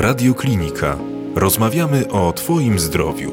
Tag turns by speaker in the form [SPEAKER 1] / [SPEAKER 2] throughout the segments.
[SPEAKER 1] Radio Klinika. Rozmawiamy o Twoim zdrowiu.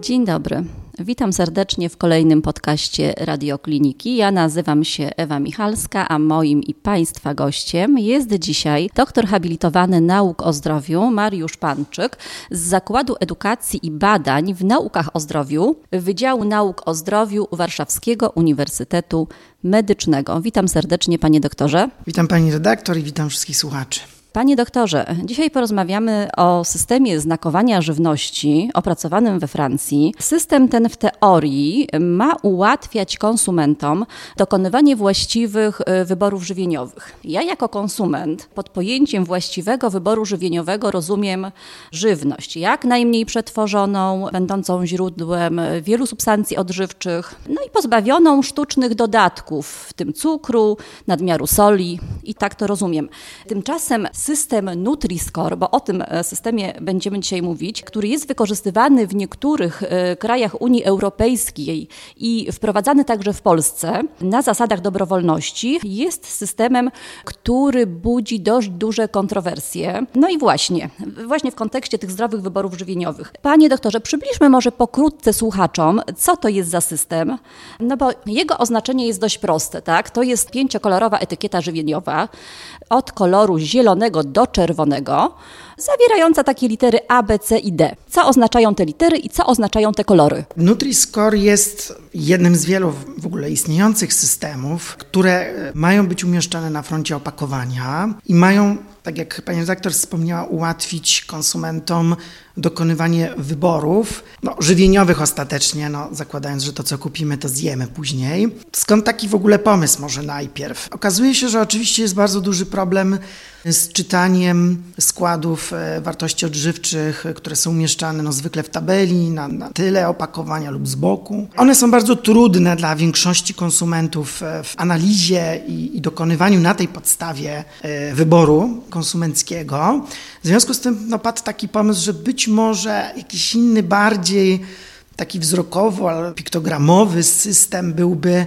[SPEAKER 2] Dzień dobry. Witam serdecznie w kolejnym podcaście Radiokliniki. Ja nazywam się Ewa Michalska, a moim i Państwa gościem jest dzisiaj doktor habilitowany nauk o zdrowiu Mariusz Panczyk z Zakładu Edukacji i Badań w Naukach o Zdrowiu Wydziału Nauk o Zdrowiu Warszawskiego Uniwersytetu Medycznego. Witam serdecznie, panie doktorze.
[SPEAKER 3] Witam pani redaktor i witam wszystkich słuchaczy.
[SPEAKER 2] Panie doktorze, dzisiaj porozmawiamy o systemie znakowania żywności opracowanym we Francji. System ten w teorii ma ułatwiać konsumentom dokonywanie właściwych y, wyborów żywieniowych. Ja jako konsument pod pojęciem właściwego wyboru żywieniowego rozumiem żywność jak najmniej przetworzoną, będącą źródłem wielu substancji odżywczych, no i pozbawioną sztucznych dodatków, w tym cukru, nadmiaru soli i tak to rozumiem. Tymczasem system Nutri-Score, bo o tym e, systemie będziemy dzisiaj mówić, który jest wykorzystywany w niektórych e, krajach Unii Europejskiej i wprowadzany także w Polsce na zasadach dobrowolności, jest systemem, który budzi dość duże kontrowersje. No i właśnie, właśnie w kontekście tych zdrowych wyborów żywieniowych. Panie doktorze, przybliżmy może pokrótce słuchaczom, co to jest za system, no bo jego oznaczenie jest dość proste, tak? To jest pięciokolorowa etykieta żywieniowa od koloru zielonego do czerwonego, zawierająca takie litery A, B, C i D. Co oznaczają te litery i co oznaczają te kolory?
[SPEAKER 3] Nutri-Score jest jednym z wielu w ogóle istniejących systemów, które mają być umieszczane na froncie opakowania i mają tak jak pani redaktor wspomniała, ułatwić konsumentom dokonywanie wyborów, no, żywieniowych ostatecznie, no, zakładając, że to co kupimy, to zjemy później. Skąd taki w ogóle pomysł może najpierw? Okazuje się, że oczywiście jest bardzo duży problem z czytaniem składów e, wartości odżywczych, które są umieszczane no, zwykle w tabeli, na, na tyle opakowania lub z boku. One są bardzo trudne dla większości konsumentów e, w analizie i, i dokonywaniu na tej podstawie e, wyboru konsumenckiego. W związku z tym no, padł taki pomysł, że być może jakiś inny, bardziej taki wzrokowo, piktogramowy system byłby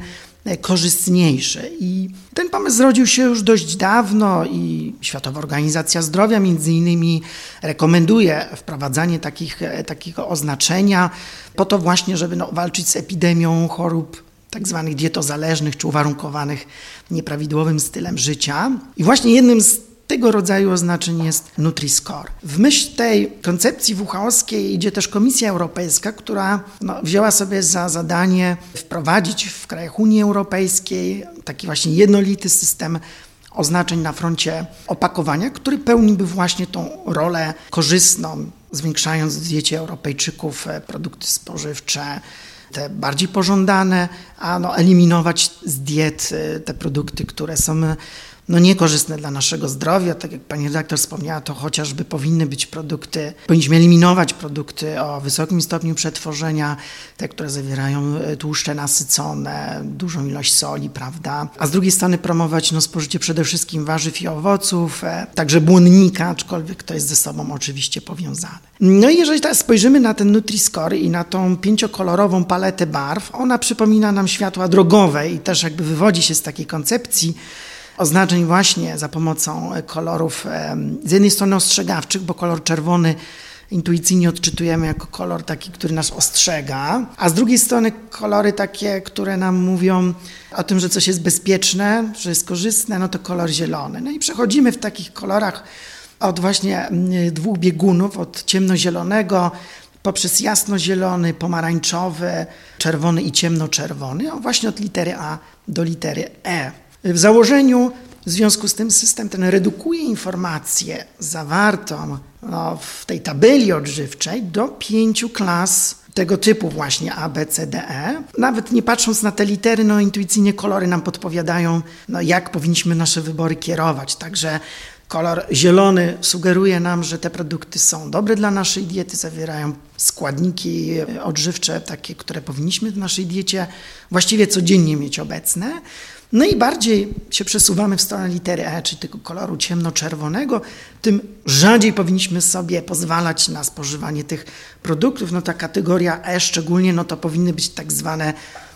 [SPEAKER 3] korzystniejszy. I ten pomysł zrodził się już dość dawno i Światowa Organizacja Zdrowia między innymi rekomenduje wprowadzanie takich, takiego oznaczenia po to właśnie, żeby no, walczyć z epidemią chorób tak zwanych dietozależnych czy uwarunkowanych nieprawidłowym stylem życia. I właśnie jednym z tego rodzaju oznaczeń jest Nutri-Score. W myśl tej koncepcji WHO-skiej idzie też Komisja Europejska, która no, wzięła sobie za zadanie wprowadzić w krajach Unii Europejskiej taki właśnie jednolity system oznaczeń na froncie opakowania, który pełniłby właśnie tą rolę korzystną, zwiększając w diecie Europejczyków e, produkty spożywcze, te bardziej pożądane, a no, eliminować z diet e, te produkty, które są no niekorzystne dla naszego zdrowia. Tak jak pani redaktor wspomniała, to chociażby powinny być produkty, powinniśmy eliminować produkty o wysokim stopniu przetworzenia, te, które zawierają e, tłuszcze nasycone, dużą ilość soli, prawda? A z drugiej strony promować no, spożycie przede wszystkim warzyw i owoców, e, także błonnika, aczkolwiek to jest ze sobą oczywiście powiązane. No i jeżeli teraz spojrzymy na ten Nutri-Score i na tą pięciokolorową paletę barw, ona przypomina nam światła drogowe i też jakby wywodzi się z takiej koncepcji, oznaczeń właśnie za pomocą kolorów z jednej strony ostrzegawczych, bo kolor czerwony intuicyjnie odczytujemy jako kolor taki, który nas ostrzega, a z drugiej strony kolory takie, które nam mówią o tym, że coś jest bezpieczne, że jest korzystne, no to kolor zielony. No i przechodzimy w takich kolorach od właśnie mm, dwóch biegunów, od ciemnozielonego poprzez jasnozielony, pomarańczowy, czerwony i ciemnoczerwony, właśnie od litery A do litery E. W założeniu w związku z tym system ten redukuje informację zawartą no, w tej tabeli odżywczej do pięciu klas tego typu właśnie A, B, C, D, E. Nawet nie patrząc na te litery, no intuicyjnie kolory nam podpowiadają, no, jak powinniśmy nasze wybory kierować. Także kolor zielony sugeruje nam, że te produkty są dobre dla naszej diety, zawierają składniki odżywcze, takie, które powinniśmy w naszej diecie właściwie codziennie mieć obecne. No i bardziej się przesuwamy w stronę litery E, czyli tego koloru ciemnoczerwonego, tym rzadziej powinniśmy sobie pozwalać na spożywanie tych produktów. No ta kategoria E szczególnie, no to powinny być tak zwane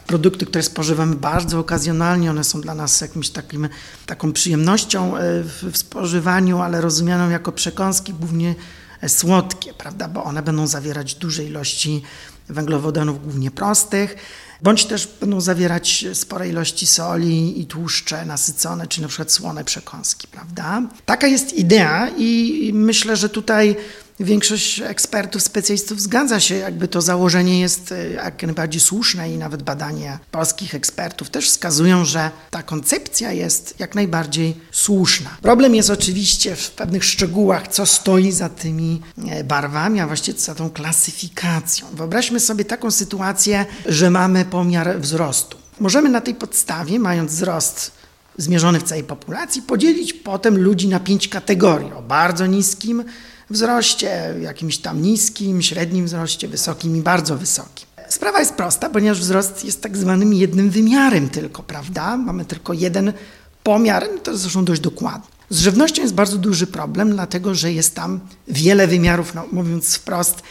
[SPEAKER 3] produkty, które spożywamy bardzo okazjonalnie, one są dla nas jakimś takim, taką przyjemnością e, w, spożywaniu, ale rozumianą jako przekąski głównie słodkie, prawda, bo one będą zawierać duże ilości węglowodanów, głównie prostych, bądź też będą zawierać spore ilości soli i tłuszcze nasycone, czy na przykład słone przekąski, prawda? Taka jest idea i myślę, że tutaj Większość ekspertów, specjalistów zgadza się, jakby to założenie jest e, jak najbardziej słuszne i nawet badania polskich ekspertów też wskazują, że ta koncepcja jest jak najbardziej słuszna. Problem jest oczywiście w pewnych szczegółach, co stoi za tymi e, barwami, a właściwie za tą klasyfikacją. Wyobraźmy sobie taką sytuację, że mamy pomiar wzrostu. Możemy na tej podstawie, mając wzrost zmierzony w całej populacji, podzielić potem ludzi na pięć kategorii o bardzo niskim, wzroście, jakimś tam niskim, średnim wzroście, wysokim i bardzo wysokim. Sprawa jest prosta, ponieważ wzrost jest tak zwanym jednym wymiarem tylko, prawda? Mamy tylko jeden pomiar, no to zresztą dość dokładny. Z żywnością jest bardzo duży problem, dlatego że jest tam wiele wymiarów, no, mówiąc wprost,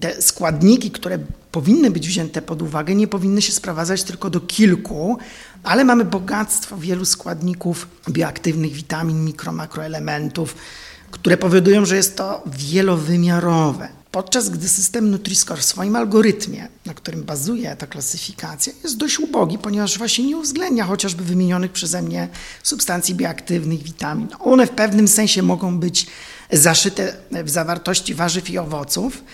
[SPEAKER 3] te składniki, które powinny być wzięte pod uwagę, nie powinny się sprowadzać tylko do kilku, ale mamy bogactwo wielu składników bioaktywnych, witamin, mikro, makroelementów, które powodują, że jest to wielowymiarowe. Podczas gdy system Nutri-Score w swoim algorytmie, na którym bazuje ta klasyfikacja, jest dość ubogi, ponieważ właśnie nie uwzględnia chociażby wymienionych przeze mnie substancji bioaktywnych, witamin. One w pewnym sensie mogą być zaszyte w zawartości warzyw i owoców,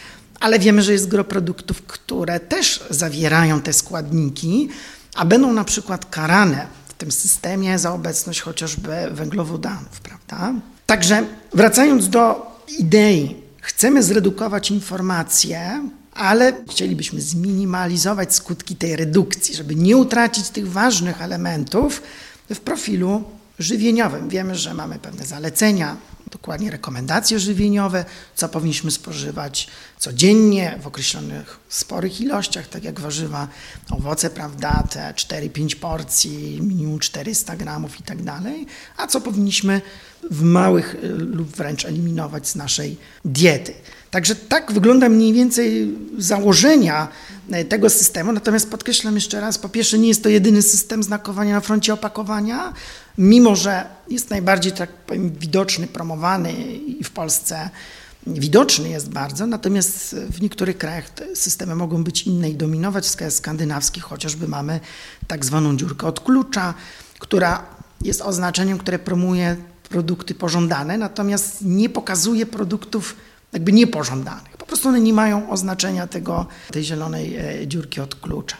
[SPEAKER 3] ale wiemy, że jest gro produktów, które też zawierają te składniki, a będą na przykład karane w tym systemie za obecność chociażby węglowodanów, prawda? Także wracając do idei, chcemy zredukować informacje, ale chcielibyśmy zminimalizować skutki tej redukcji, żeby nie utracić tych ważnych elementów w profilu żywieniowym. Wiemy, że mamy pewne zalecenia, dokładnie rekomendacje żywieniowe, co powinniśmy spożywać codziennie w określonych sporych ilościach, tak jak warzywa, owoce, prawda, te 4-5 porcji, minimum 400 gramów i tak dalej, a co powinniśmy w małych y, lub wręcz eliminować z naszej diety. Także tak wygląda mniej więcej założenia y, tego systemu. Natomiast podkreślam jeszcze raz, po pierwsze nie jest to jedyny system znakowania na froncie opakowania, mimo że jest najbardziej, tak powiem, widoczny, promowany i w Polsce widoczny jest bardzo, natomiast w niektórych krajach te systemy mogą być inne i dominować. W krajach skandynawskich chociażby mamy tak zwaną dziurkę od klucza, która jest oznaczeniem, które promuje produkty pożądane, natomiast nie pokazuje produktów jakby niepożądanych. Po prostu one nie mają oznaczenia tego, tej zielonej e, dziurki od klucza.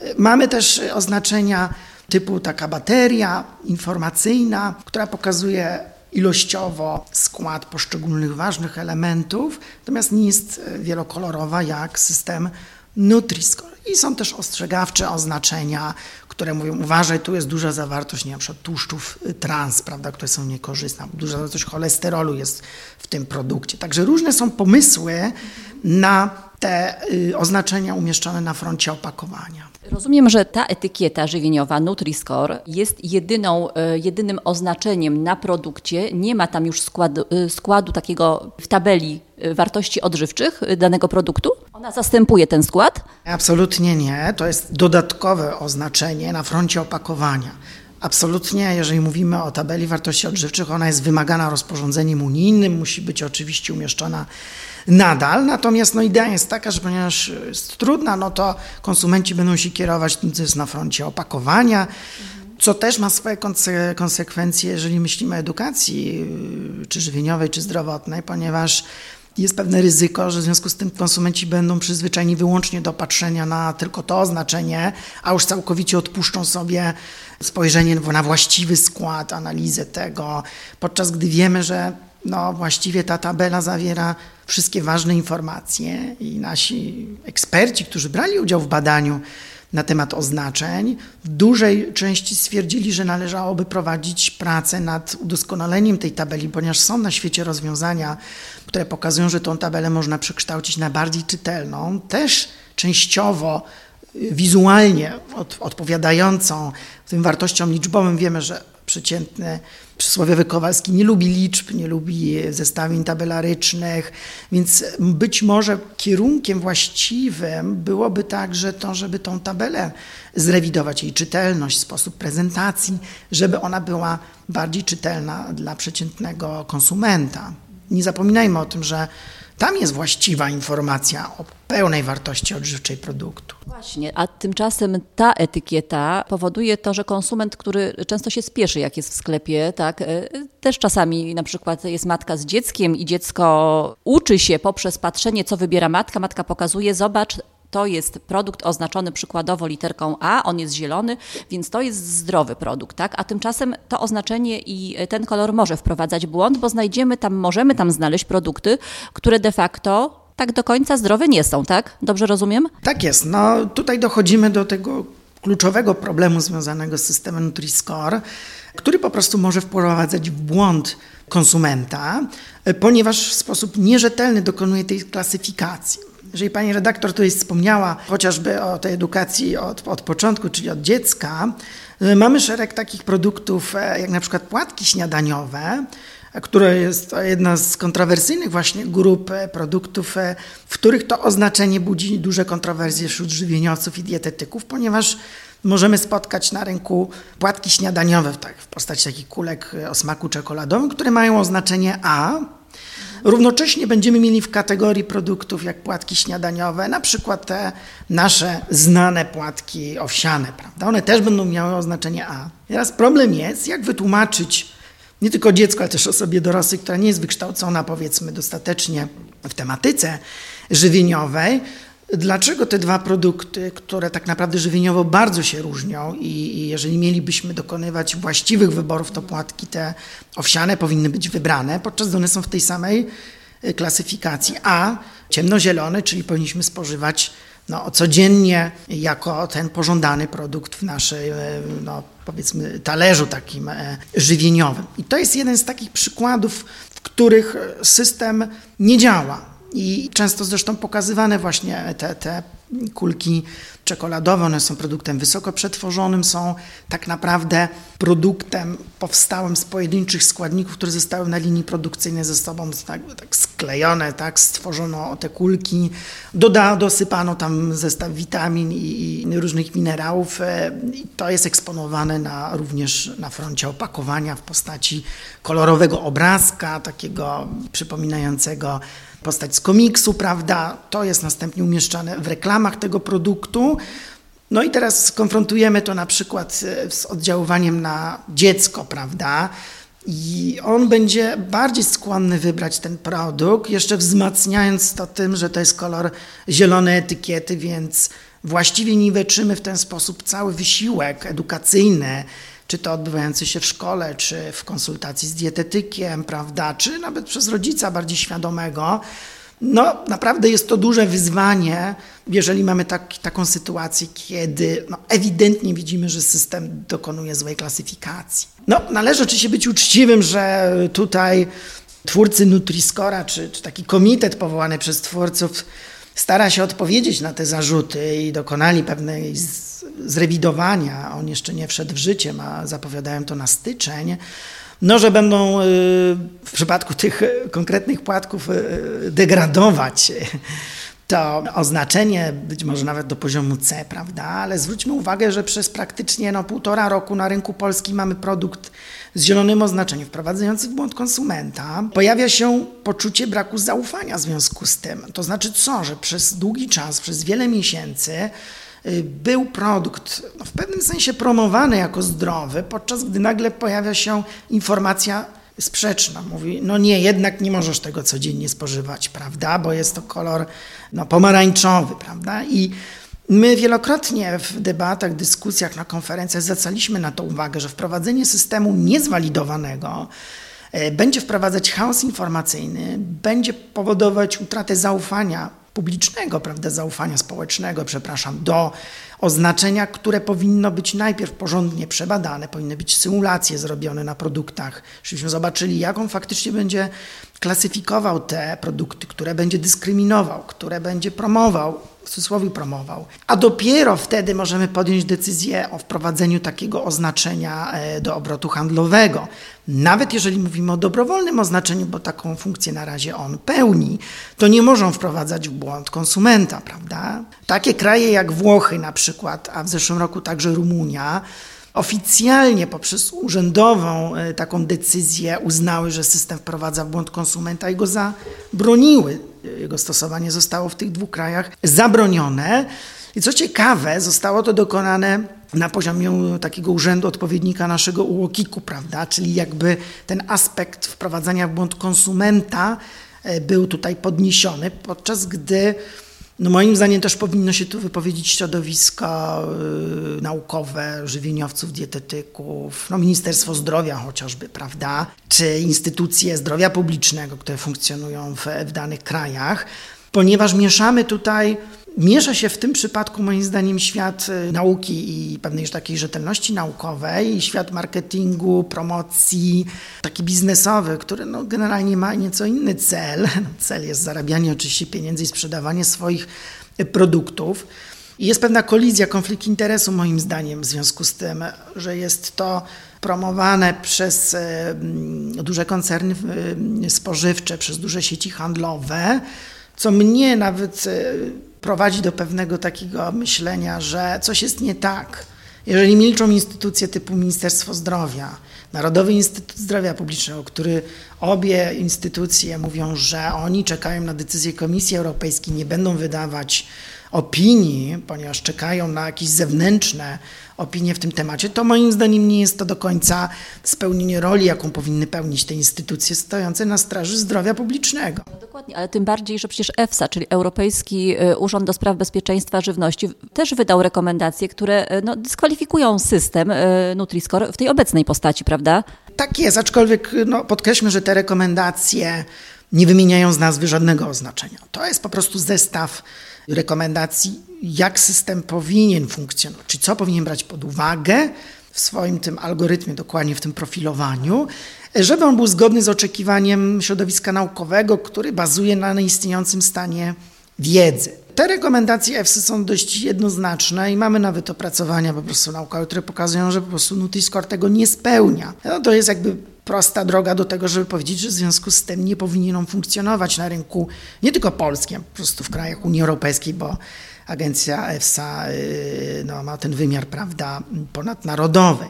[SPEAKER 3] E, mamy też oznaczenia typu taka bateria informacyjna, która pokazuje ilościowo skład poszczególnych ważnych elementów, natomiast nie jest e, wielokolorowa jak system Nutri-Score. I są też ostrzegawcze oznaczenia, które mówią, uważaj, tu jest duża zawartość nie, na przykład tłuszczów y, trans, prawda, które są niekorzystne, duża zawartość cholesterolu jest w tym produkcie. Także różne są pomysły na te y, oznaczenia umieszczone na froncie opakowania.
[SPEAKER 2] Rozumiem, że ta etykieta żywieniowa Nutri-Score jest jedyną, y, jedynym oznaczeniem na produkcie. Nie ma tam już składu, składu takiego w tabeli wartości odżywczych danego produktu? Ona zastępuje ten skład?
[SPEAKER 3] Absolutnie nie. To jest dodatkowe oznaczenie na froncie opakowania. Absolutnie, jeżeli mówimy o tabeli wartości odżywczych, ona jest wymagana rozporządzeniem unijnym, musi być oczywiście umieszczona nadal. Natomiast no, idea jest taka, że ponieważ jest trudna, no to konsumenci będą się kierować tym, co jest na froncie opakowania. Co też ma swoje konsekwencje, jeżeli myślimy o edukacji, czy żywieniowej, czy zdrowotnej, ponieważ jest pewne ryzyko, że w związku z tym konsumenci będą przyzwyczajeni wyłącznie do patrzenia na tylko to oznaczenie, a już całkowicie odpuszczą sobie spojrzenie na właściwy skład, analizę tego, podczas gdy wiemy, że no, właściwie ta tabela zawiera wszystkie ważne informacje i nasi eksperci, którzy brali udział w badaniu, na temat oznaczeń. W dużej części stwierdzili, że należałoby prowadzić pracę nad udoskonaleniem tej tabeli, ponieważ są na świecie rozwiązania, które pokazują, że tą tabelę można przekształcić na bardziej czytelną, też częściowo wizualnie od, odpowiadającą tym wartościom liczbowym. Wiemy, że przeciętny przysłowiowy Kowalski nie lubi liczb, nie lubi zestawień tabelarycznych, więc być może kierunkiem właściwym byłoby także to, żeby tą tabelę zrewidować, jej czytelność, sposób prezentacji, żeby ona była bardziej czytelna dla przeciętnego konsumenta. Nie zapominajmy o tym, że tam jest właściwa informacja o pełnej wartości odżywczej produktu.
[SPEAKER 2] Właśnie, a tymczasem ta etykieta powoduje to, że konsument, który często się spieszy, jak jest w sklepie, tak, e, też czasami na przykład jest matka z dzieckiem i dziecko uczy się poprzez patrzenie, co wybiera matka, matka pokazuje, zobacz, to jest produkt oznaczony przykładowo literką A, on jest zielony, więc to jest zdrowy produkt, tak? A tymczasem to oznaczenie i ten kolor może wprowadzać błąd, bo znajdziemy tam, możemy tam znaleźć produkty, które de facto tak do końca zdrowe nie są, tak? Dobrze rozumiem?
[SPEAKER 3] Tak jest. No tutaj dochodzimy do tego kluczowego problemu związanego z systemem Nutri-Score, który po prostu może wprowadzać w błąd konsumenta, ponieważ w sposób nierzetelny dokonuje tej klasyfikacji. Jeżeli pani redaktor tutaj wspomniała chociażby o tej edukacji od, od początku, czyli od dziecka, y, mamy szereg takich produktów, e, jak na przykład płatki śniadaniowe, które jest jedna z kontrowersyjnych właśnie grup e, produktów, e, w których to oznaczenie budzi duże kontrowersje wśród żywieniowców i dietetyków, ponieważ możemy spotkać na rynku płatki śniadaniowe tak, w postaci takich kulek o smaku czekoladowym, które mają oznaczenie A, Równocześnie będziemy mieli w kategorii produktów jak płatki śniadaniowe, na przykład te nasze znane płatki owsiane, prawda? One też będą miały oznaczenie A. Teraz problem jest, jak wytłumaczyć nie tylko dziecku, ale też osobie dorosłej, która nie jest wykształcona, powiedzmy, dostatecznie w tematyce żywieniowej, Dlaczego te dwa produkty, które tak naprawdę żywieniowo bardzo się różnią i, jeżeli mielibyśmy dokonywać właściwych wyborów, to płatki te owsiane powinny być wybrane, podczas gdy one są w tej samej y, klasyfikacji, a ciemnozielone, czyli powinniśmy spożywać no, codziennie jako ten pożądany produkt w naszej, y, no, powiedzmy, talerzu takim y, żywieniowym. I to jest jeden z takich przykładów, w których system nie działa i często zresztą pokazywane właśnie te, te kulki czekoladowe, one są produktem wysoko przetworzonym, są tak naprawdę produktem powstałym z pojedynczych składników, które zostały na linii produkcyjnej ze sobą tak, tak sklejone, tak, stworzono te kulki, doda, dosypano tam zestaw witamin i, i różnych minerałów e, i to jest eksponowane na, również na froncie opakowania w postaci kolorowego obrazka, takiego przypominającego postać z komiksu, prawda? To jest następnie umieszczane w reklamach tego produktu. No i teraz skonfrontujemy to na przykład e, z oddziaływaniem na dziecko, prawda? I on będzie bardziej skłonny wybrać ten produkt, jeszcze wzmacniając to tym, że to jest kolor zielonej etykiety, więc właściwie niweczymy w ten sposób cały wysiłek edukacyjny czy to odbywający się w szkole, czy w konsultacji z dietetykiem, prawda, czy nawet przez rodzica bardziej świadomego, no naprawdę jest to duże wyzwanie, jeżeli mamy tak, taką sytuację, kiedy no, ewidentnie widzimy, że system dokonuje złej klasyfikacji. No, należy oczywiście być uczciwym, że tutaj twórcy Nutriscora, czy, czy taki komitet powołany przez twórców stara się odpowiedzieć na te zarzuty i dokonali pewnej zrewidowania. On jeszcze nie wszedł w życie, a zapowiadają to na styczeń. No, że będą y, w przypadku tych konkretnych płatków y, degradować to oznaczenie, być może nawet do poziomu C, prawda? Ale zwróćmy uwagę, że przez praktycznie no, półtora roku na rynku polskim mamy produkt z zielonym oznaczeniem, wprowadzający w błąd konsumenta. Pojawia się poczucie braku zaufania w związku z tym. To znaczy co, że przez długi czas, przez wiele miesięcy y, był produkt no, w pewnym sensie promowany jako zdrowy, podczas gdy nagle pojawia się informacja sprzeczna. Mówi, no nie, jednak nie możesz tego codziennie spożywać, prawda, bo jest to kolor no, pomarańczowy, prawda, i My wielokrotnie w debatach, dyskusjach, na konferencjach zwracaliśmy na to uwagę, że wprowadzenie systemu niezwalidowanego e, będzie wprowadzać chaos informacyjny, będzie powodować utratę zaufania publicznego, prawda, zaufania społecznego, przepraszam, do oznaczenia, które powinno być najpierw porządnie przebadane, powinny być symulacje zrobione na produktach, żebyśmy zobaczyli, jak on faktycznie będzie klasyfikował te produkty, które będzie dyskryminował, które będzie promował w cudzysłowie promował. A dopiero wtedy możemy podjąć decyzję o wprowadzeniu takiego oznaczenia e, do obrotu handlowego. Nawet jeżeli mówimy o dobrowolnym oznaczeniu, bo taką funkcję na razie on pełni, to nie możemy wprowadzać w błąd konsumenta, prawda? Takie kraje jak Włochy na przykład, a w zeszłym roku także Rumunia, oficjalnie poprzez urzędową e, taką decyzję uznały, że system wprowadza w błąd konsumenta i go zabroniły. Jego stosowanie zostało w tych dwóch krajach zabronione. I co ciekawe, zostało to dokonane na poziomie takiego urzędu odpowiednika naszego UOKiK-u, prawda? Czyli jakby ten aspekt wprowadzania w błąd konsumenta e, był tutaj podniesiony, podczas gdy no moim zdaniem też powinno się tu wypowiedzieć środowisko y, naukowe, żywieniowców, dietetyków, no Ministerstwo Zdrowia chociażby, prawda, czy instytucje zdrowia publicznego, które funkcjonują w, w danych krajach, ponieważ mieszamy tutaj Miesza się w tym przypadku, moim zdaniem, świat y, nauki i pewnej takiej rzetelności naukowej, świat marketingu, promocji, taki biznesowy, który no, generalnie ma nieco inny cel. Cel jest zarabianie oczywiście pieniędzy i sprzedawanie swoich y, produktów. I jest pewna kolizja, konflikt interesu, moim zdaniem, w związku z tym, że jest to promowane przez y, duże koncerny spożywcze, przez duże sieci handlowe, co mnie nawet prowadzi do pewnego takiego myślenia, że coś jest nie tak. Jeżeli milczą instytucje typu Ministerstwo Zdrowia, Narodowy Instytut Zdrowia Publicznego, który obie instytucje mówią, że oni czekają na decyzję Komisji Europejskiej, nie będą wydawać opinii, ponieważ czekają na jakieś zewnętrzne opinie w tym temacie, to moim zdaniem nie jest to do końca spełnienie roli, jaką powinny pełnić te instytucje stojące na straży zdrowia publicznego.
[SPEAKER 2] No dokładnie, ale tym bardziej, że przecież EFSA, czyli Europejski y, Urząd do Spraw Bezpieczeństwa Żywności, też wydał rekomendacje, które y, no, dyskwalifikują system y, Nutri-Score w tej obecnej postaci, prawda?
[SPEAKER 3] Tak jest, aczkolwiek no, podkreślmy, że te rekomendacje nie wymieniają z nazwy żadnego oznaczenia. To jest po prostu zestaw rekomendacji, jak system powinien funkcjonować, czy co powinien brać pod uwagę w swoim tym algorytmie, dokładnie w tym profilowaniu, żeby on był zgodny z oczekiwaniem środowiska naukowego, który bazuje na istniejącym stanie wiedzy. Te rekomendacje EFSY są dość jednoznaczne i mamy nawet opracowania po prostu naukowe, które pokazują, że po prostu Nutri-Score tego nie spełnia. No to jest jakby prosta droga do tego, żeby powiedzieć, że w związku z tym nie powinien on funkcjonować na rynku nie tylko polskim, po prostu w krajach Unii Europejskiej, bo agencja EFSA y, no, ma ten wymiar prawda, ponadnarodowy.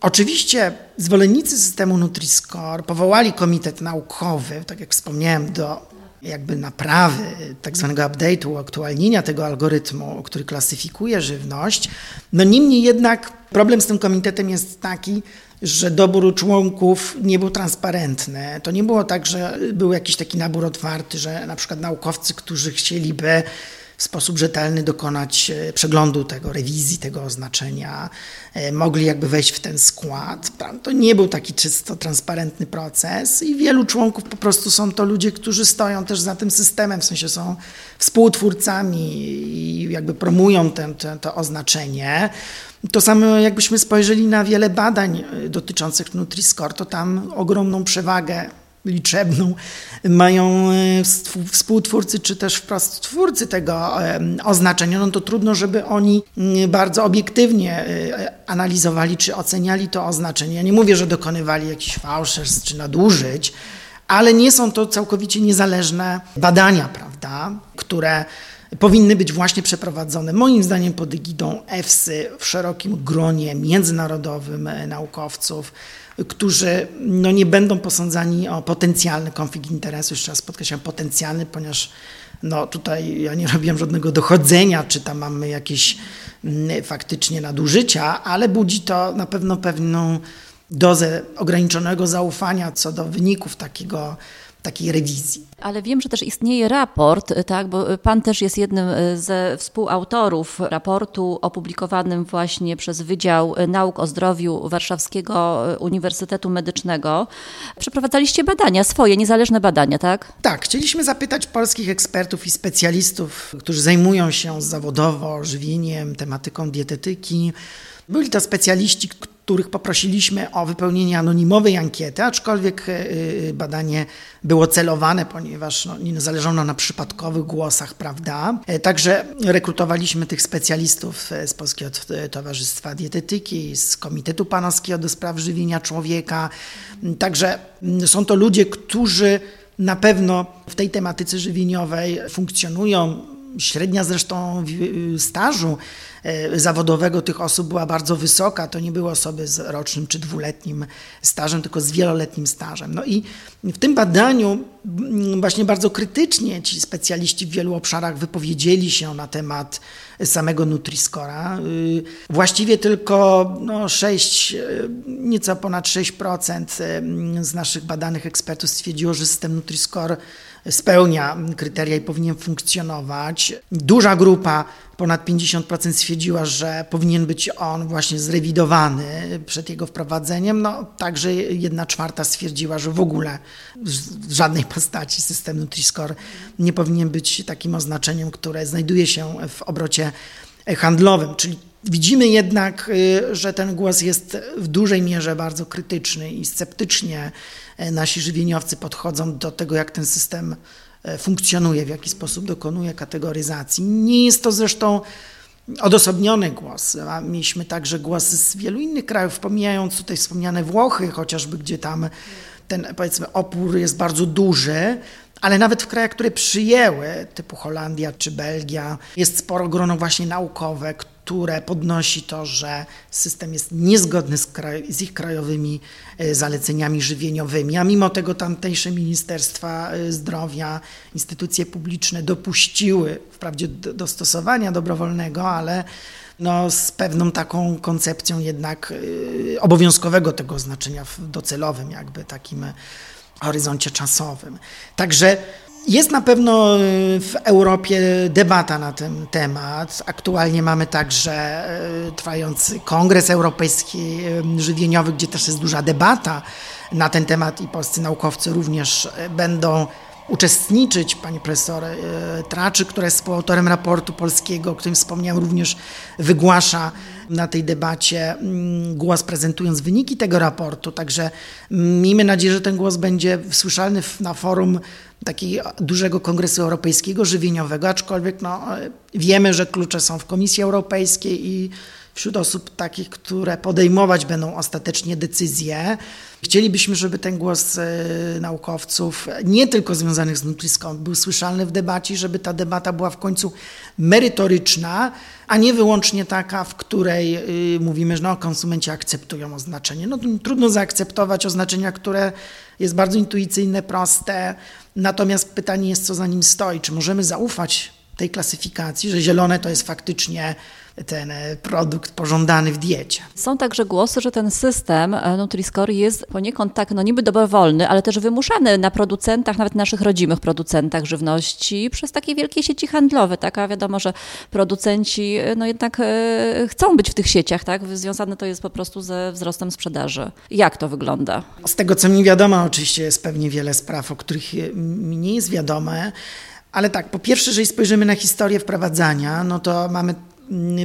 [SPEAKER 3] Oczywiście zwolennicy systemu Nutri-Score powołali komitet naukowy, tak jak wspomniałem, do jakby naprawy, tak zwanego update'u, uaktualnienia tego algorytmu, który klasyfikuje żywność. No niemniej jednak problem z tym komitetem jest taki, że dobór członków nie był transparentny. To nie było tak, że był jakiś taki nabór otwarty, że na przykład naukowcy, którzy chcieliby w sposób rzetelny dokonać e, przeglądu tego, rewizji tego oznaczenia, e, mogli jakby wejść w ten skład. To nie był taki czysto transparentny proces i wielu członków po prostu są to ludzie, którzy stoją też za tym systemem, w sensie są współtwórcami i jakby promują ten, ten, to oznaczenie. To samo jakbyśmy spojrzeli na wiele badań e, dotyczących Nutri-Score, to tam ogromną przewagę liczebną mają e, współtwórcy czy też wprost twórcy tego oznaczenia, no to trudno, żeby oni mm, bardzo obiektywnie e, analizowali czy oceniali to oznaczenie. Ja nie mówię, że dokonywali jakichś fałszerstw czy nadużyć, ale nie są to całkowicie niezależne badania, prawda, które powinny być właśnie przeprowadzone, moim zdaniem, pod egidą EFSY w szerokim gronie międzynarodowym e, naukowców, którzy no, nie będą posądzani o potencjalny konflikt interesu, jeszcze raz podkreślam, potencjalny, ponieważ no, tutaj ja nie robiłem żadnego dochodzenia, czy tam mamy jakieś mm, faktycznie nadużycia, ale budzi to na pewno pewną dozę ograniczonego zaufania co do wyników takiego takiej rewizji.
[SPEAKER 2] Ale wiem, że też istnieje raport, tak, bo pan też jest jednym ze współautorów raportu opublikowanym właśnie przez Wydział Nauk o Zdrowiu Warszawskiego Uniwersytetu Medycznego. Przeprowadzaliście badania, swoje niezależne badania, tak?
[SPEAKER 3] Tak, chcieliśmy zapytać polskich ekspertów i specjalistów, którzy zajmują się zawodowo żywieniem, tematyką dietetyki. Byli to specjaliści, których poprosiliśmy o wypełnienie anonimowej ankiety, aczkolwiek badanie było celowane, ponieważ no, nie zależało na przypadkowych głosach, prawda? Także rekrutowaliśmy tych specjalistów z Polskiego Towarzystwa Dietetyki, z Komitetu Panowskiego do Spraw Żywienia Człowieka. Także są to ludzie, którzy na pewno w tej tematyce żywieniowej funkcjonują. Średnia zresztą stażu e, zawodowego tych osób była bardzo wysoka. To nie były osoby z rocznym czy dwuletnim stażem, tylko z wieloletnim stażem. No i w tym badaniu właśnie bardzo krytycznie ci specjaliści w wielu obszarach wypowiedzieli się na temat samego Nutriscora. Y, właściwie tylko no, 6, y, nieco ponad 6% y, z naszych badanych ekspertów stwierdziło, że system Nutriscore spełnia kryteria i powinien funkcjonować. Duża grupa, ponad 50% stwierdziła, że powinien być on właśnie zrewidowany przed jego wprowadzeniem. No, także jedna czwarta stwierdziła, że w ogóle w żadnej postaci system Nutri-Score nie powinien być takim oznaczeniem, które znajduje się w obrocie handlowym, czyli Widzimy jednak, y, że ten głos jest w dużej mierze bardzo krytyczny i sceptycznie nasi żywieniowcy podchodzą do tego, jak ten system e, funkcjonuje, w jaki sposób dokonuje kategoryzacji. Nie jest to zresztą odosobniony głos. Mieliśmy także głosy z wielu innych krajów, pomijając tutaj wspomniane Włochy, chociażby, gdzie tam ten powiedzmy opór jest bardzo duży, ale nawet w krajach, które przyjęły, typu Holandia czy Belgia, jest sporo grono właśnie naukowe, które podnosi to, że system jest niezgodny z, kraj, z, ich krajowymi e, zaleceniami żywieniowymi, a mimo tego tamtejsze Ministerstwa e, Zdrowia, instytucje publiczne dopuściły wprawdzie do, stosowania dobrowolnego, ale no, z pewną taką koncepcją jednak y, obowiązkowego tego oznaczenia w docelowym, jakby takim horyzoncie czasowym. Także jest na pewno y, w Europie debata na ten temat. Aktualnie mamy także y, trwający Kongres Europejski Żywieniowy, gdzie też jest duża debata na ten temat i polscy naukowcy również będą uczestniczyć. Pani profesor Traczy, która jest współautorem raportu polskiego, o którym wspomniałem, również wygłasza na tej debacie mm, głos, prezentując wyniki tego raportu. Także miejmy nadzieję, że ten głos będzie słyszalny na forum takiego dużego kongresu europejskiego żywieniowego, aczkolwiek no, wiemy, że klucze są w Komisji Europejskiej i wśród osób takich, które podejmować będą ostatecznie decyzje. Chcielibyśmy, żeby ten głos e, naukowców, nie tylko związanych z Nutriską, był słyszalny w debacie, żeby ta debata była w końcu merytoryczna, a nie wyłącznie taka, w której y, mówimy, że no, konsumenci akceptują oznaczenie. No, trudno zaakceptować oznaczenia, które jest bardzo intuicyjne, proste, natomiast pytanie jest, co za nim stoi. Czy możemy zaufać tej klasyfikacji, że zielone to jest faktycznie ten e, produkt pożądany w diecie.
[SPEAKER 2] Są także głosy, że ten system e, Nutri-Score jest poniekąd tak, no niby dobrowolny, ale też wymuszany na producentach, nawet naszych rodzimych producentach żywności przez takie wielkie sieci handlowe, tak? A wiadomo, że producenci e, no jednak chcą być w tych sieciach, tak? Związane to jest po prostu ze wzrostem sprzedaży. Jak to wygląda?
[SPEAKER 3] Z tego, co mi wiadomo, oczywiście jest pewnie wiele spraw, o których mi nie jest wiadome, ale tak, po pierwsze, jeżeli spojrzymy na historię wprowadzania, no to mamy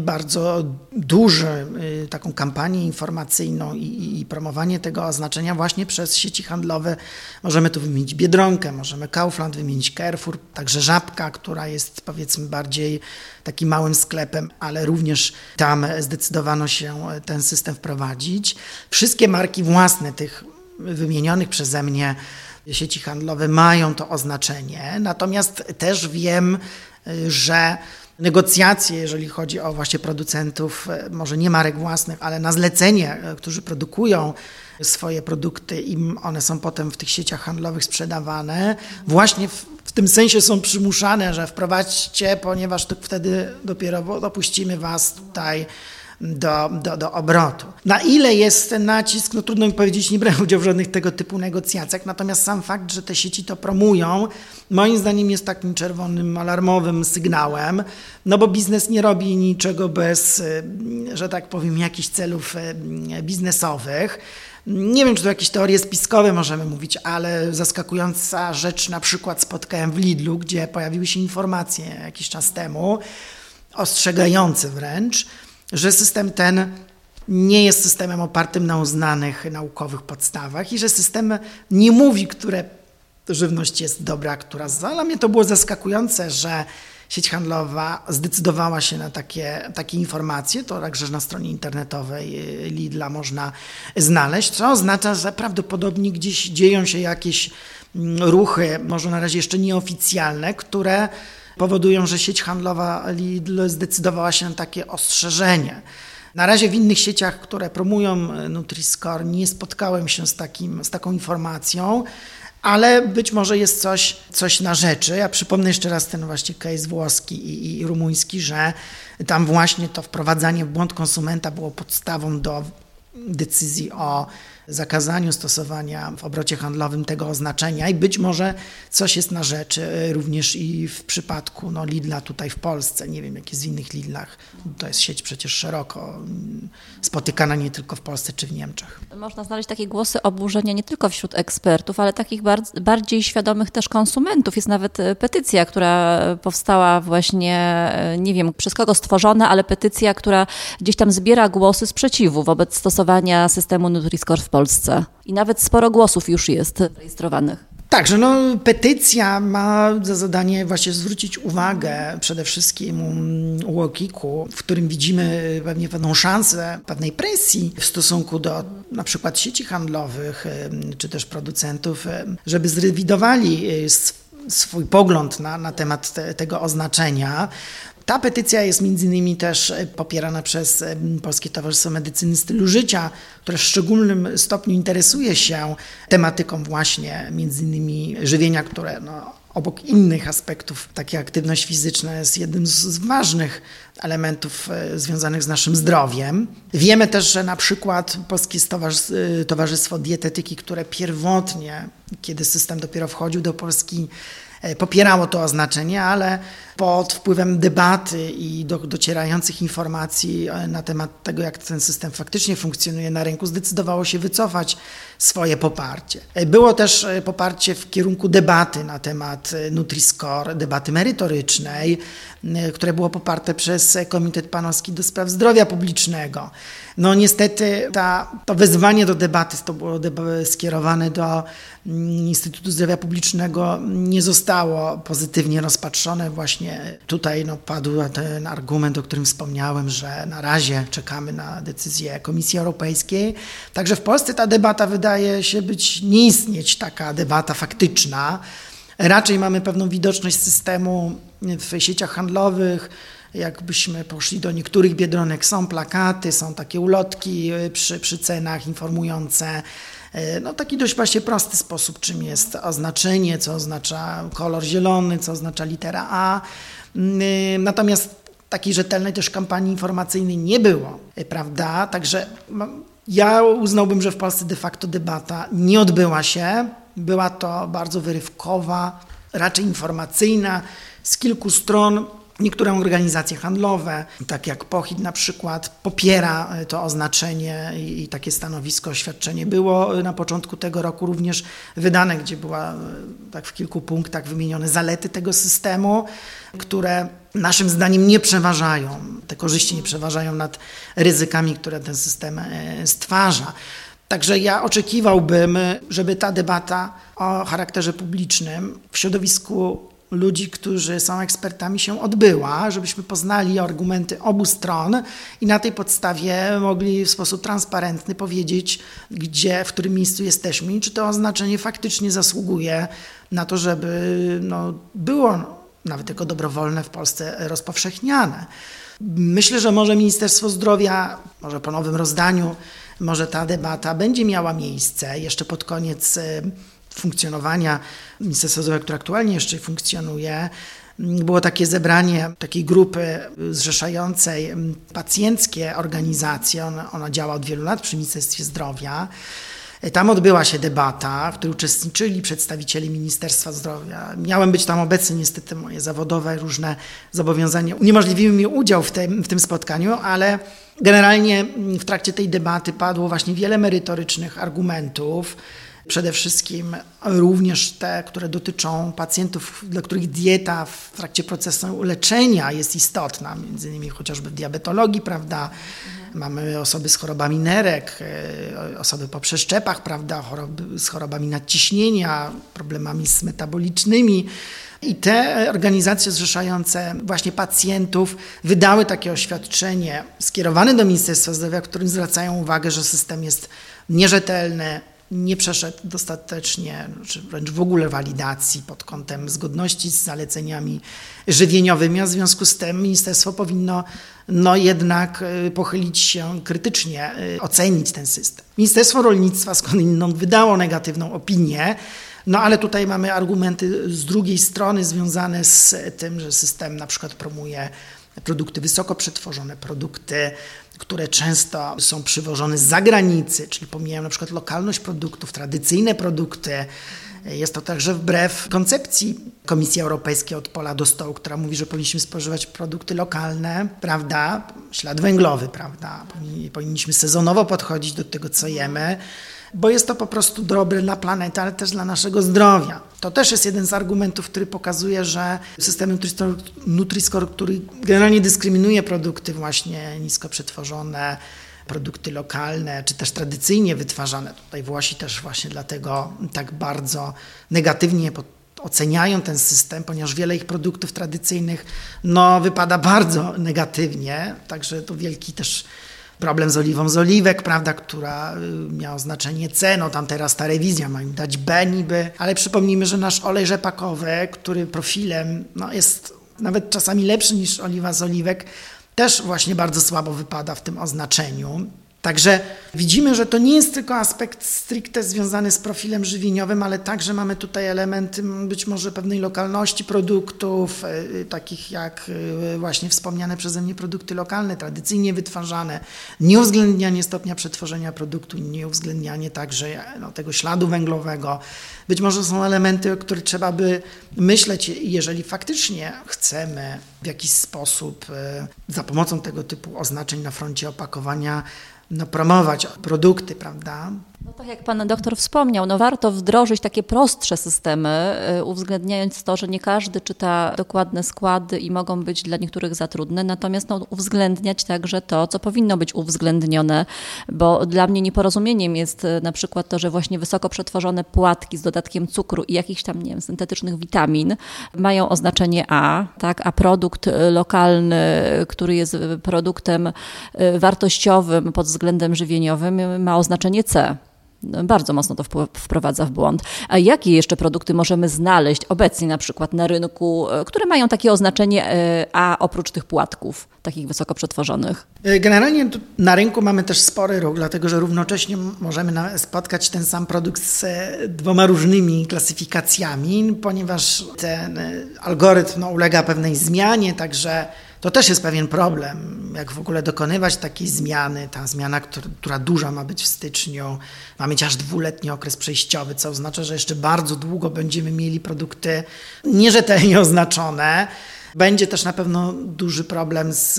[SPEAKER 3] bardzo duże y, taką kampanię informacyjną i, i, promowanie tego oznaczenia właśnie przez sieci handlowe. Możemy tu wymienić Biedronkę, możemy Kaufland wymienić Carrefour, także Żabka, która jest powiedzmy bardziej takim małym sklepem, ale również tam zdecydowano się ten system wprowadzić. Wszystkie marki własne tych wymienionych przeze mnie sieci handlowe mają to oznaczenie, natomiast też wiem, y, że negocjacje, jeżeli chodzi o właśnie producentów, e, może nie marek własnych, ale na zlecenie, e, którzy produkują swoje produkty i one są potem w tych sieciach handlowych sprzedawane, właśnie w, w tym sensie są przymuszane, że wprowadźcie, ponieważ to wtedy dopiero dopuścimy was tutaj do, do, do obrotu. Na ile jest ten nacisk, no trudno mi powiedzieć, nie brałem udziału w żadnych tego typu negocjacjach, natomiast sam fakt, że te sieci to promują, moim zdaniem jest takim czerwonym, alarmowym sygnałem, no bo biznes nie robi niczego bez, y, że tak powiem, jakichś celów y, biznesowych. Nie wiem, czy to jakieś teorie spiskowe możemy mówić, ale zaskakująca rzecz na przykład spotkałem w Lidlu, gdzie pojawiły się informacje jakiś czas temu, ostrzegające wręcz, że system ten nie jest systemem opartym na uznanych naukowych podstawach i że system nie mówi, które żywność jest dobra, która zła. Dla mnie to było zaskakujące, że sieć handlowa zdecydowała się na takie, takie informacje, to także na stronie internetowej y, Lidla można znaleźć, co oznacza, że prawdopodobnie gdzieś dzieją się jakieś mm, ruchy, może na razie jeszcze nieoficjalne, które powodują, że sieć handlowa Lidl zdecydowała się na takie ostrzeżenie. Na razie w innych sieciach, które promują y, Nutri-Score, nie spotkałem się z, takim, z taką informacją ale być może jest coś, coś na rzeczy. Ja przypomnę jeszcze raz ten właśnie case włoski i, i rumuński, że tam właśnie to wprowadzanie w błąd konsumenta było podstawą do decyzji o zakazaniu stosowania w obrocie handlowym tego oznaczenia i być może coś jest na rzeczy e, również i w przypadku no, Lidla tutaj w Polsce. Nie wiem, jak jest w innych Lidlach. To jest sieć przecież szeroko mm, spotykana nie tylko w Polsce czy w Niemczech.
[SPEAKER 2] Można znaleźć takie głosy oburzenia nie tylko wśród ekspertów, ale takich bardziej świadomych też konsumentów. Jest nawet e, petycja, która powstała właśnie, e, nie wiem przez kogo stworzona, ale petycja, która gdzieś tam zbiera głosy sprzeciwu wobec stosowania systemu Nutri-Score w Polsce. I nawet sporo głosów już jest rejestrowanych.
[SPEAKER 3] Także no, petycja ma za zadanie właśnie zwrócić uwagę przede wszystkim UOKiK-u, w którym widzimy pewnie pewną szansę, pewnej presji w stosunku do na przykład sieci handlowych czy też producentów, żeby zrewidowali y, swój pogląd na, na temat te, tego oznaczenia. Ta petycja jest między innymi też e, popierana przez e, Polskie Towarzystwo Medycyny Stylu Życia, które w szczególnym stopniu interesuje się tematyką właśnie między innymi żywienia, które no, obok innych aspektów, takie aktywność fizyczna jest jednym z ważnych elementów e, związanych z naszym zdrowiem. Wiemy też, że na przykład Polskie Towarzystwo Dietetyki, które pierwotnie, kiedy system dopiero wchodził do Polski, popierało to oznaczenie, ale pod wpływem debaty i do, docierających informacji e, na temat tego, jak ten system faktycznie funkcjonuje na rynku, zdecydowało się wycofać swoje poparcie. E, było też poparcie w kierunku debaty na temat Nutri-Score, debaty merytorycznej, które było poparte przez Komitet Panowski do Spraw Zdrowia Publicznego. No niestety ta, to wezwanie do debaty, to było skierowane do mm, Instytutu Zdrowia Publicznego, nie zostało pozytywnie rozpatrzone. Właśnie tutaj no, padł ten argument, o którym wspomniałem, że na razie czekamy na decyzję Komisji Europejskiej. Także w Polsce ta debata wydaje się być nie istnieć, taka debata faktyczna. Raczej mamy pewną widoczność systemu w sieciach handlowych, Jakbyśmy poszli do niektórych biedronek, są plakaty, są takie ulotki e, przy, przy cenach informujące. E, no taki dość właśnie prosty sposób, czym jest oznaczenie, co oznacza kolor zielony, co oznacza litera A. Mm, e, natomiast takiej rzetelnej też kampanii informacyjnej nie było, prawda? Także ja uznałbym, że w Polsce de facto debata nie odbyła się. Była to bardzo wyrywkowa, raczej informacyjna, z kilku stron Niektóre organizacje handlowe, tak jak POHID na przykład, popiera e, to oznaczenie i takie stanowisko, oświadczenie było e, na początku tego roku również wydane, gdzie była e, tak w kilku punktach wymienione zalety tego systemu, które naszym zdaniem nie przeważają, te korzyści nie przeważają nad ryzykami, które ten system stwarza. Także ja oczekiwałbym, żeby ta debata o charakterze publicznym w środowisku ludzi, którzy są ekspertami, się odbyła, żebyśmy poznali argumenty obu stron i na tej podstawie mogli w sposób transparentny powiedzieć, gdzie, w którym miejscu jesteśmy i czy to oznaczenie faktycznie zasługuje na to, żeby no, było nawet jako dobrowolne w Polsce rozpowszechniane. Myślę, że może Ministerstwo Zdrowia, może po nowym rozdaniu, może ta debata będzie miała miejsce jeszcze pod koniec funkcjonowania Ministerstwa Zdrowia, które aktualnie jeszcze funkcjonuje, było takie zebranie takiej grupy zrzeszającej pacjenckie organizacje. Ona, ona działa od wielu lat przy Ministerstwie Zdrowia. Tam odbyła się debata, w której uczestniczyli przedstawiciele Ministerstwa Zdrowia. Miałem być tam obecny, niestety moje zawodowe różne zobowiązania uniemożliwiły mi udział w tym, w tym spotkaniu, ale Generalnie w trakcie tej debaty padło właśnie wiele merytorycznych argumentów. Przede wszystkim również te, które dotyczą pacjentów, dla których dieta w trakcie procesu leczenia jest istotna, między innymi chociażby w diabetologii, prawda? Mamy osoby z chorobami nerek, e, osoby po przeszczepach, prawda, choroby, z chorobami nadciśnienia, problemami z metabolicznymi. I te organizacje zrzeszające właśnie pacjentów wydały takie oświadczenie skierowane do Ministerstwa Zdrowia, w którym zwracają uwagę, że system jest nierzetelny, nie przeszedł dostatecznie, czy wręcz w ogóle walidacji pod kątem zgodności z zaleceniami żywieniowymi, a w związku z tym ministerstwo powinno no jednak y, pochylić się krytycznie, y, ocenić ten system. Ministerstwo Rolnictwa skądinąd wydało negatywną opinię, no ale tutaj mamy argumenty z drugiej strony związane z tym, że system na przykład promuje produkty wysoko przetworzone, produkty, które często są przywożone z zagranicy, czyli pomijają na przykład lokalność produktów, tradycyjne produkty. Jest to także wbrew koncepcji Komisji Europejskiej od pola do stołu, która mówi, że powinniśmy spożywać produkty lokalne, prawda? Ślad węglowy, prawda? Powinniśmy sezonowo podchodzić do tego, co jemy bo jest to po prostu dobre dla planety, ale też dla naszego zdrowia. To też jest jeden z argumentów, który pokazuje, że system Nutri-Score, który generalnie dyskryminuje produkty właśnie nisko przetworzone, produkty lokalne, czy też tradycyjnie wytwarzane. Tutaj Włosi też właśnie dlatego tak bardzo negatywnie oceniają ten system, ponieważ wiele ich produktów tradycyjnych no, wypada bardzo negatywnie, także to wielki też problem z oliwą z oliwek, prawda, która y, miała znaczenie C, no tam teraz ta rewizja ma im dać B niby, ale przypomnijmy, że nasz olej rzepakowy, który profilem no, jest nawet czasami lepszy niż oliwa z oliwek, też właśnie bardzo słabo wypada w tym oznaczeniu. Także widzimy, że to nie jest tylko aspekt stricte związany z profilem żywieniowym, ale także mamy tutaj elementy być może pewnej lokalności produktów, e, e, takich jak e, właśnie wspomniane przeze mnie produkty lokalne, tradycyjnie wytwarzane, nieuwzględnianie stopnia przetworzenia produktu, nieuwzględnianie także no, tego śladu węglowego. Być może są elementy, o których trzeba by myśleć, jeżeli faktycznie chcemy w jakiś sposób za pomocą tego typu oznaczeń na froncie opakowania no, promować produkty, prawda?
[SPEAKER 2] No tak jak pan doktor wspomniał, no warto wdrożyć takie prostsze systemy, y, uwzględniając to, że nie każdy czyta dokładne składy i mogą być dla niektórych za trudne, natomiast no, uwzględniać także to, co powinno być uwzględnione, bo dla mnie nieporozumieniem jest y, na przykład to, że właśnie wysoko przetworzone płatki z dodatkiem cukru i jakichś tam, nie wiem, syntetycznych witamin mają oznaczenie A, tak, a produkt y, lokalny, który jest produktem wartościowym pod względem żywieniowym ma oznaczenie C bardzo mocno to wprowadza w błąd. A jakie jeszcze produkty możemy znaleźć obecnie na przykład na rynku, e, które mają takie oznaczenie e, A oprócz tych płatków, takich wysoko przetworzonych?
[SPEAKER 3] E, generalnie na rynku mamy też spory ruch, dlatego że równocześnie możemy spotkać ten sam produkt z dwoma różnymi klasyfikacjami, ponieważ ten algorytm no, ulega pewnej zmianie, także to też jest pewien problem, jak w ogóle dokonywać takiej zmiany. Ta zmiana, która, duża ma być w styczniu, ma mieć aż dwuletni okres przejściowy, co oznacza, że jeszcze bardzo długo będziemy mieli produkty nierzetelnie oznaczone. Będzie też na pewno duży problem z,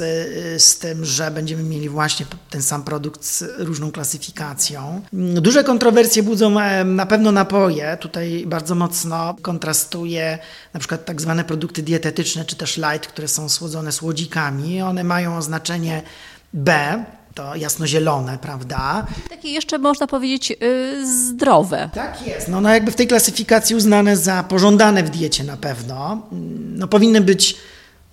[SPEAKER 3] z tym, że będziemy mieli właśnie ten sam produkt z różną klasyfikacją. Duże kontrowersje budzą e, na pewno napoje. Tutaj bardzo mocno kontrastuje na przykład tak zwane produkty dietetyczne czy też light, które są słodzone słodzikami. One mają oznaczenie B, to jasnozielone, prawda?
[SPEAKER 2] Takie jeszcze można powiedzieć yy, zdrowe.
[SPEAKER 3] Tak jest. No, no jakby w tej klasyfikacji uznane za pożądane w diecie na pewno. No powinny być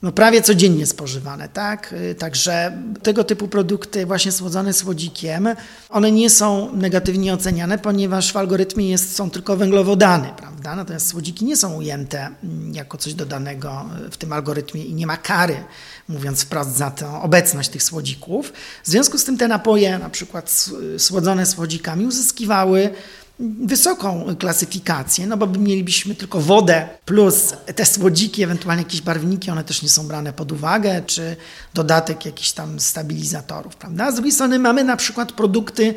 [SPEAKER 3] no prawie codziennie spożywane, tak? Y, także tego typu produkty właśnie słodzone słodzikiem, one nie są negatywnie oceniane, ponieważ w algorytmie jest, są tylko węglowodany, prawda? Natomiast słodziki nie są ujęte mm, jako coś dodanego w tym algorytmie i nie ma kary, mówiąc wprost, za tę obecność tych słodzików. W związku z tym te napoje, na przykład słodzone słodzikami, uzyskiwały wysoką klasyfikację, no bo mielibyśmy tylko wodę plus te słodziki, ewentualnie jakieś barwniki, one też nie są brane pod uwagę, czy dodatek jakichś tam stabilizatorów, prawda? Z drugiej strony mamy na przykład produkty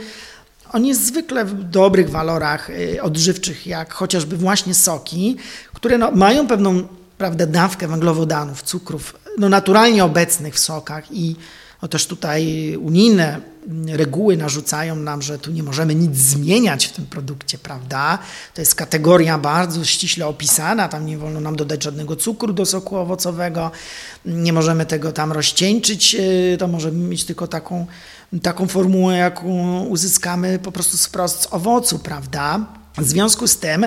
[SPEAKER 3] o niezwykle dobrych walorach y, odżywczych, jak chociażby właśnie soki, które no, mają pewną prawda, dawkę węglowodanów, cukrów, no naturalnie obecnych w sokach i No też tutaj unijne reguły narzucają nam, że tu nie możemy nic zmieniać w tym produkcie, prawda? To jest kategoria bardzo ściśle opisana, tam nie wolno nam dodać żadnego cukru do soku owocowego, nie możemy tego tam rozcieńczyć, y, to możemy mieć tylko taką, taką formułę, jaką uzyskamy po prostu wprost z owocu, prawda? W związku z tym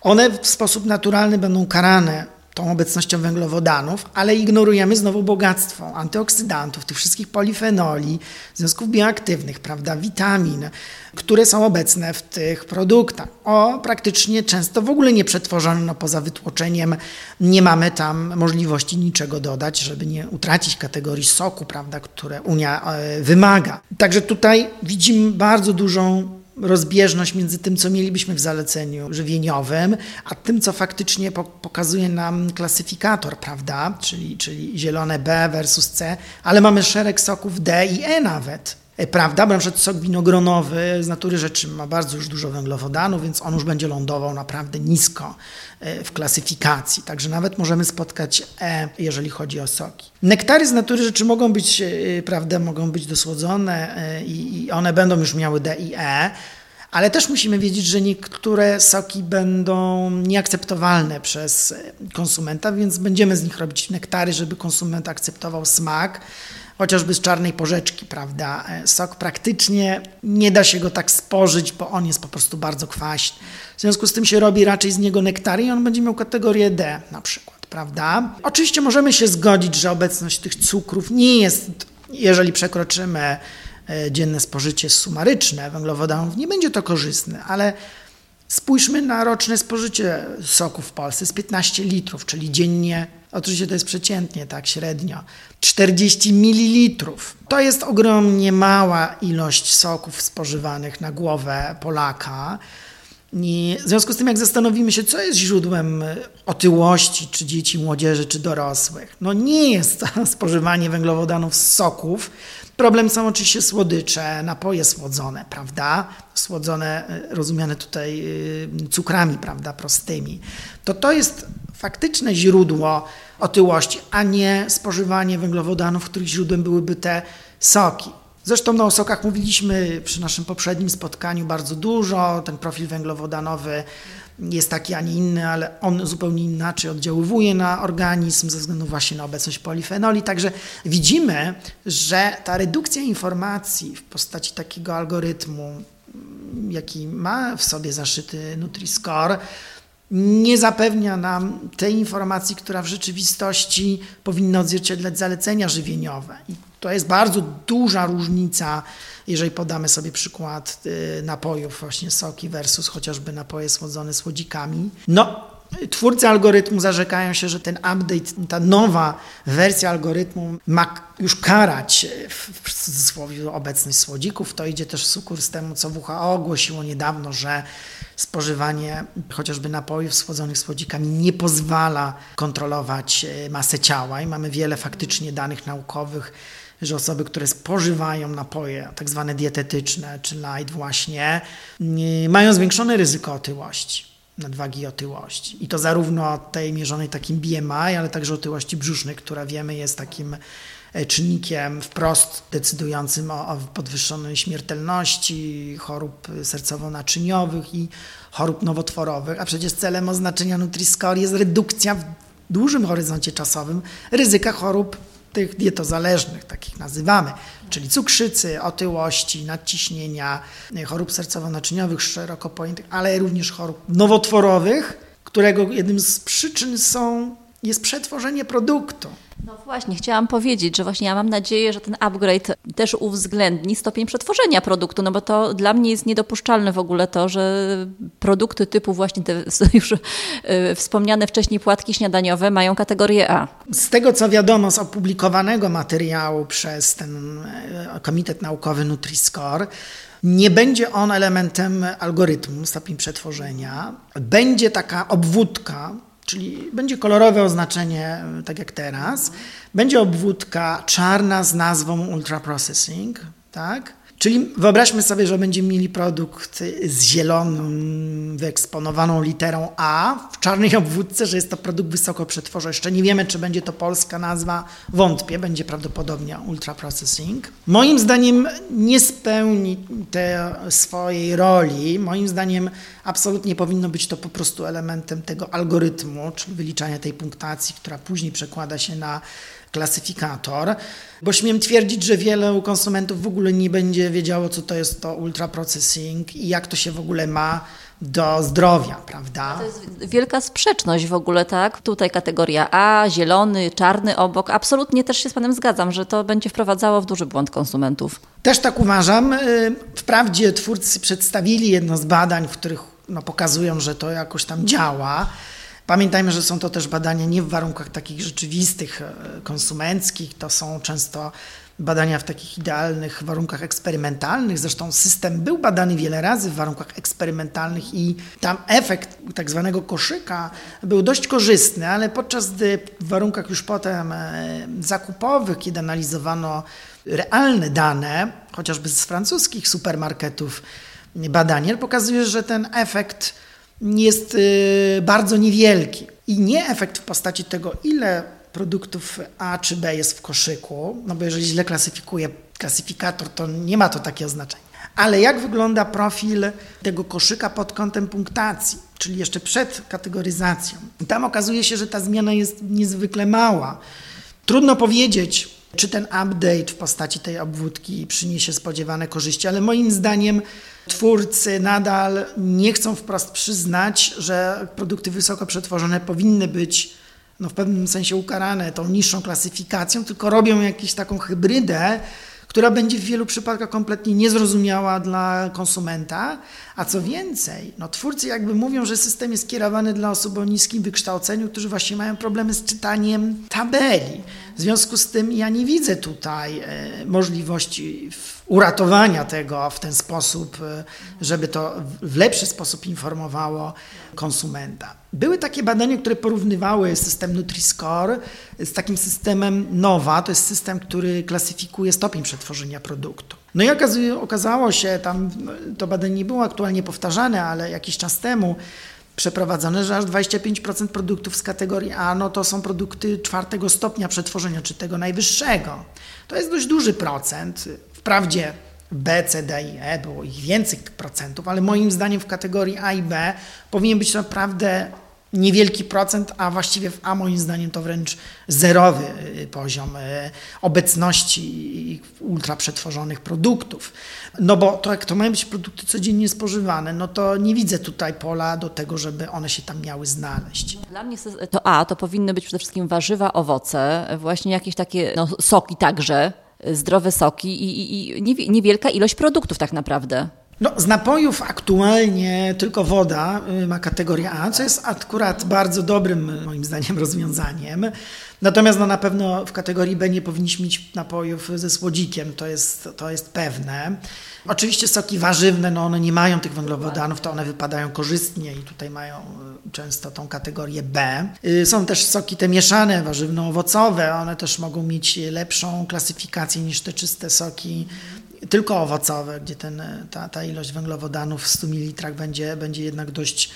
[SPEAKER 3] one w sposób naturalny będą karane tą obecnością węglowodanów, ale ignorujemy znowu bogactwo antyoksydantów, tych wszystkich polifenoli, związków bioaktywnych, prawda, witamin, które są obecne w tych produktach. O, praktycznie często w ogóle nie przetworzone, no poza wytłoczeniem nie mamy tam możliwości niczego dodać, żeby nie utracić kategorii soku, prawda, które Unia e, wymaga. Także tutaj widzimy bardzo dużą rozbieżność między tym, co mielibyśmy w zaleceniu żywieniowym, a tym, co faktycznie pokazuje nam klasyfikator, prawda? Czyli, czyli zielone B versus C, ale mamy szereg soków D i E nawet. E, prawda? Bo na przykład sok winogronowy z natury rzeczy ma bardzo już dużo węglowodanów, więc on już będzie lądował naprawdę nisko e, w klasyfikacji. Także nawet możemy spotkać E, jeżeli chodzi o soki. Nektary z natury rzeczy mogą być, e, prawda, mogą być dosłodzone i one będą już miały D i E, ale też musimy wiedzieć, że niektóre soki będą nieakceptowalne przez konsumenta, więc będziemy z nich robić nektary, żeby konsument akceptował smak chociażby z czarnej porzeczki, prawda? E, sok praktycznie nie da się go tak spożyć, bo on jest po prostu bardzo kwaśny. W związku z tym się robi raczej z niego nektary i on będzie miał kategorię D na przykład, prawda? Oczywiście możemy się zgodzić, że obecność tych cukrów nie jest, jeżeli przekroczymy e, dzienne spożycie sumaryczne węglowodanów, nie będzie to korzystne, ale spójrzmy na roczne spożycie soku w Polsce z 15 litrów, czyli dziennie Oczywiście to jest przeciętnie, tak średnio. 40 ml. To jest ogromnie mała ilość soków spożywanych na głowę Polaka. I w związku z tym, jak zastanowimy się, co jest źródłem otyłości, czy dzieci, młodzieży, czy dorosłych, no nie jest to spożywanie węglowodanów z soków. Problem są oczywiście słodycze, napoje słodzone, prawda? Słodzone, e, rozumiane tutaj e, cukrami, prawda, prostymi. To to jest faktyczne źródło otyłości, a nie spożywanie węglowodanów, których źródłem byłyby te soki. Zresztą no, o sokach mówiliśmy przy naszym poprzednim spotkaniu bardzo dużo. Ten profil węglowodanowy jest taki, a nie inny, ale on zupełnie inaczej oddziaływuje na organizm ze względu właśnie na obecność polifenoli. Także widzimy, że ta redukcja informacji w postaci takiego algorytmu, jaki ma w sobie zaszyty Nutri-Score, nie zapewnia nam tej informacji, która w rzeczywistości powinna odzwierciedlać zalecenia żywieniowe. I to jest bardzo duża różnica, jeżeli podamy sobie przykład y, napojów, właśnie soki versus chociażby napoje słodzone słodzikami. No, Twórcy algorytmu zarzekają się, że ten update, ta nowa wersja algorytmu ma już karać w cudzysłowie obecność słodzików. To idzie też w sukurs temu, co WHO ogłosiło niedawno, że spożywanie chociażby napojów słodzonych słodzikami nie pozwala kontrolować e, masę ciała i mamy wiele faktycznie danych naukowych, że osoby, które spożywają napoje tak zwane dietetyczne czy light właśnie, mają zwiększone ryzyko otyłości nadwagi i otyłości. I to zarówno tej mierzonej takim BMI, ale także otyłości brzusznej, która wiemy jest takim e, czynnikiem wprost decydującym o, o podwyższonej śmiertelności chorób sercowo-naczyniowych i chorób nowotworowych, a przecież celem oznaczenia Nutri-Score jest redukcja w dużym horyzoncie czasowym ryzyka chorób tych dietozależnych, takich nazywamy, czyli cukrzycy, otyłości, nadciśnienia, chorób sercowo-naczyniowych szeroko pojętych, ale również chorób nowotworowych, którego jednym z przyczyn są, jest przetworzenie produktu.
[SPEAKER 2] No właśnie, chciałam powiedzieć, że właśnie ja mam nadzieję, że ten upgrade też uwzględni stopień przetworzenia produktu, no bo to dla mnie jest niedopuszczalne w ogóle to, że produkty typu właśnie te już y, wspomniane wcześniej płatki śniadaniowe mają kategorię A.
[SPEAKER 3] Z tego co wiadomo z opublikowanego materiału przez ten e, Komitet Naukowy Nutri-Score, nie będzie on elementem algorytmu stopień przetworzenia. Będzie taka obwódka, czyli będzie kolorowe oznaczenie, tak jak teraz. Będzie obwódka czarna z nazwą Ultra Processing, tak? Czyli wyobraźmy sobie, że będziemy mieli produkt z zieloną, wyeksponowaną literą A w czarnej obwódce, że jest to produkt wysoko przetworzony. Nie wiemy, czy będzie to polska nazwa. Wątpię, będzie prawdopodobnie Ultra Processing. Moim zdaniem nie spełni tej swojej roli. Moim zdaniem absolutnie powinno być to po prostu elementem tego algorytmu, czyli wyliczania tej punktacji, która później przekłada się na klasyfikator, bo śmiem twierdzić, że wielu konsumentów w ogóle nie będzie wiedziało, co to jest to ultra processing i jak to się w ogóle ma do zdrowia, prawda?
[SPEAKER 2] To jest wielka sprzeczność w ogóle, tak? Tutaj kategoria A, zielony, czarny obok. Absolutnie też się z Panem zgadzam, że to będzie wprowadzało w duży błąd konsumentów.
[SPEAKER 3] Też tak uważam. Y, wprawdzie twórcy przedstawili jedno z badań, w których no, pokazują, że to jakoś tam działa. Pamiętajmy, że są to też badania nie w warunkach takich rzeczywistych, e, konsumenckich, to są często badania w takich idealnych warunkach eksperymentalnych. Zresztą system był badany wiele razy w warunkach eksperymentalnych i tam efekt tak zwanego koszyka był dość korzystny, ale podczas gdy w warunkach już potem e, zakupowych, kiedy analizowano realne dane, chociażby z francuskich supermarketów, badanie pokazuje, że ten efekt jest y, bardzo niewielki. I nie efekt w postaci tego, ile produktów A czy B jest w koszyku, no bo jeżeli źle klasyfikuje klasyfikator, to nie ma to takiego znaczenia. Ale jak wygląda profil tego koszyka pod kątem punktacji, czyli jeszcze przed kategoryzacją? Tam okazuje się, że ta zmiana jest niezwykle mała. Trudno powiedzieć, czy ten update w postaci tej obwódki przyniesie spodziewane korzyści, ale moim zdaniem twórcy nadal nie chcą wprost przyznać, że produkty wysoko przetworzone powinny być no, w pewnym sensie ukarane tą niższą klasyfikacją, tylko robią jakąś taką hybrydę, która będzie w wielu przypadkach kompletnie niezrozumiała dla konsumenta. A co więcej, no, twórcy jakby mówią, że system jest kierowany dla osób o niskim wykształceniu, którzy właśnie mają problemy z czytaniem tabeli. W związku z tym ja nie widzę tutaj e, możliwości uratowania tego w ten sposób, e, żeby to w lepszy sposób informowało konsumenta. Były takie badania, które porównywały system Nutri-Score z takim systemem NOWA, to jest system, który klasyfikuje stopień przetworzenia produktu. No i okazało się, tam to badanie nie było aktualnie powtarzane, ale jakiś czas temu, przeprowadzone, że aż 25% produktów z kategorii A no to są produkty czwartego stopnia przetworzenia, czy tego najwyższego. To jest dość duży procent. Wprawdzie B, C, D i E było ich więcej procentów, ale moim zdaniem w kategorii A i B powinien być naprawdę niewielki procent, a właściwie w A moim zdaniem to wręcz zerowy y, poziom y, obecności ultra przetworzonych produktów. No bo to jak to mają być produkty codziennie spożywane, no to nie widzę tutaj pola do tego, żeby one się tam miały znaleźć.
[SPEAKER 2] Dla mnie to A to powinny być przede wszystkim warzywa, owoce, właśnie jakieś takie no, soki także, zdrowe soki i, i, i niewielka ilość produktów tak naprawdę.
[SPEAKER 3] No, z napojów aktualnie tylko woda y, ma kategorię A, co jest akurat bardzo dobrym, moim zdaniem, rozwiązaniem. Natomiast no, na pewno w kategorii B nie powinniśmy mieć napojów ze słodzikiem, to jest, to jest pewne. Oczywiście soki warzywne, no one nie mają tych węglowodanów, to one wypadają korzystnie i tutaj mają y, często tą kategorię B. Y, są też soki te mieszane, warzywno-owocowe, one też mogą mieć lepszą klasyfikację niż te czyste soki tylko owocowe, gdzie ten, ta, ta ilość węglowodanów w 100 ml będzie, będzie jednak dość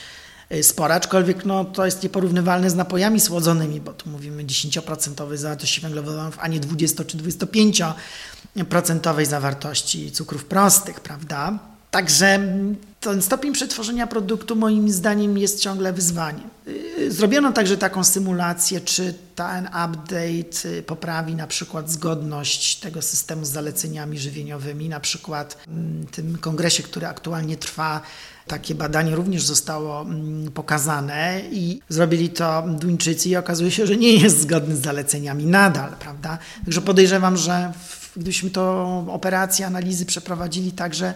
[SPEAKER 3] spora, aczkolwiek no, to jest nieporównywalne z napojami słodzonymi, bo tu mówimy 10% zawartości węglowodanów, a nie 20 czy 25% zawartości cukrów prostych, prawda? Także ten stopień przetworzenia produktu moim zdaniem jest ciągle wyzwaniem. Y, zrobiono także taką symulację, czy ten update y, poprawi na przykład zgodność tego systemu z zaleceniami żywieniowymi. Na przykład w tym kongresie, który aktualnie trwa, takie badanie również zostało mm, pokazane i zrobili to Duńczycy i okazuje się, że nie jest zgodny z zaleceniami nadal, prawda? Także podejrzewam, że gdybyśmy to operację analizy przeprowadzili także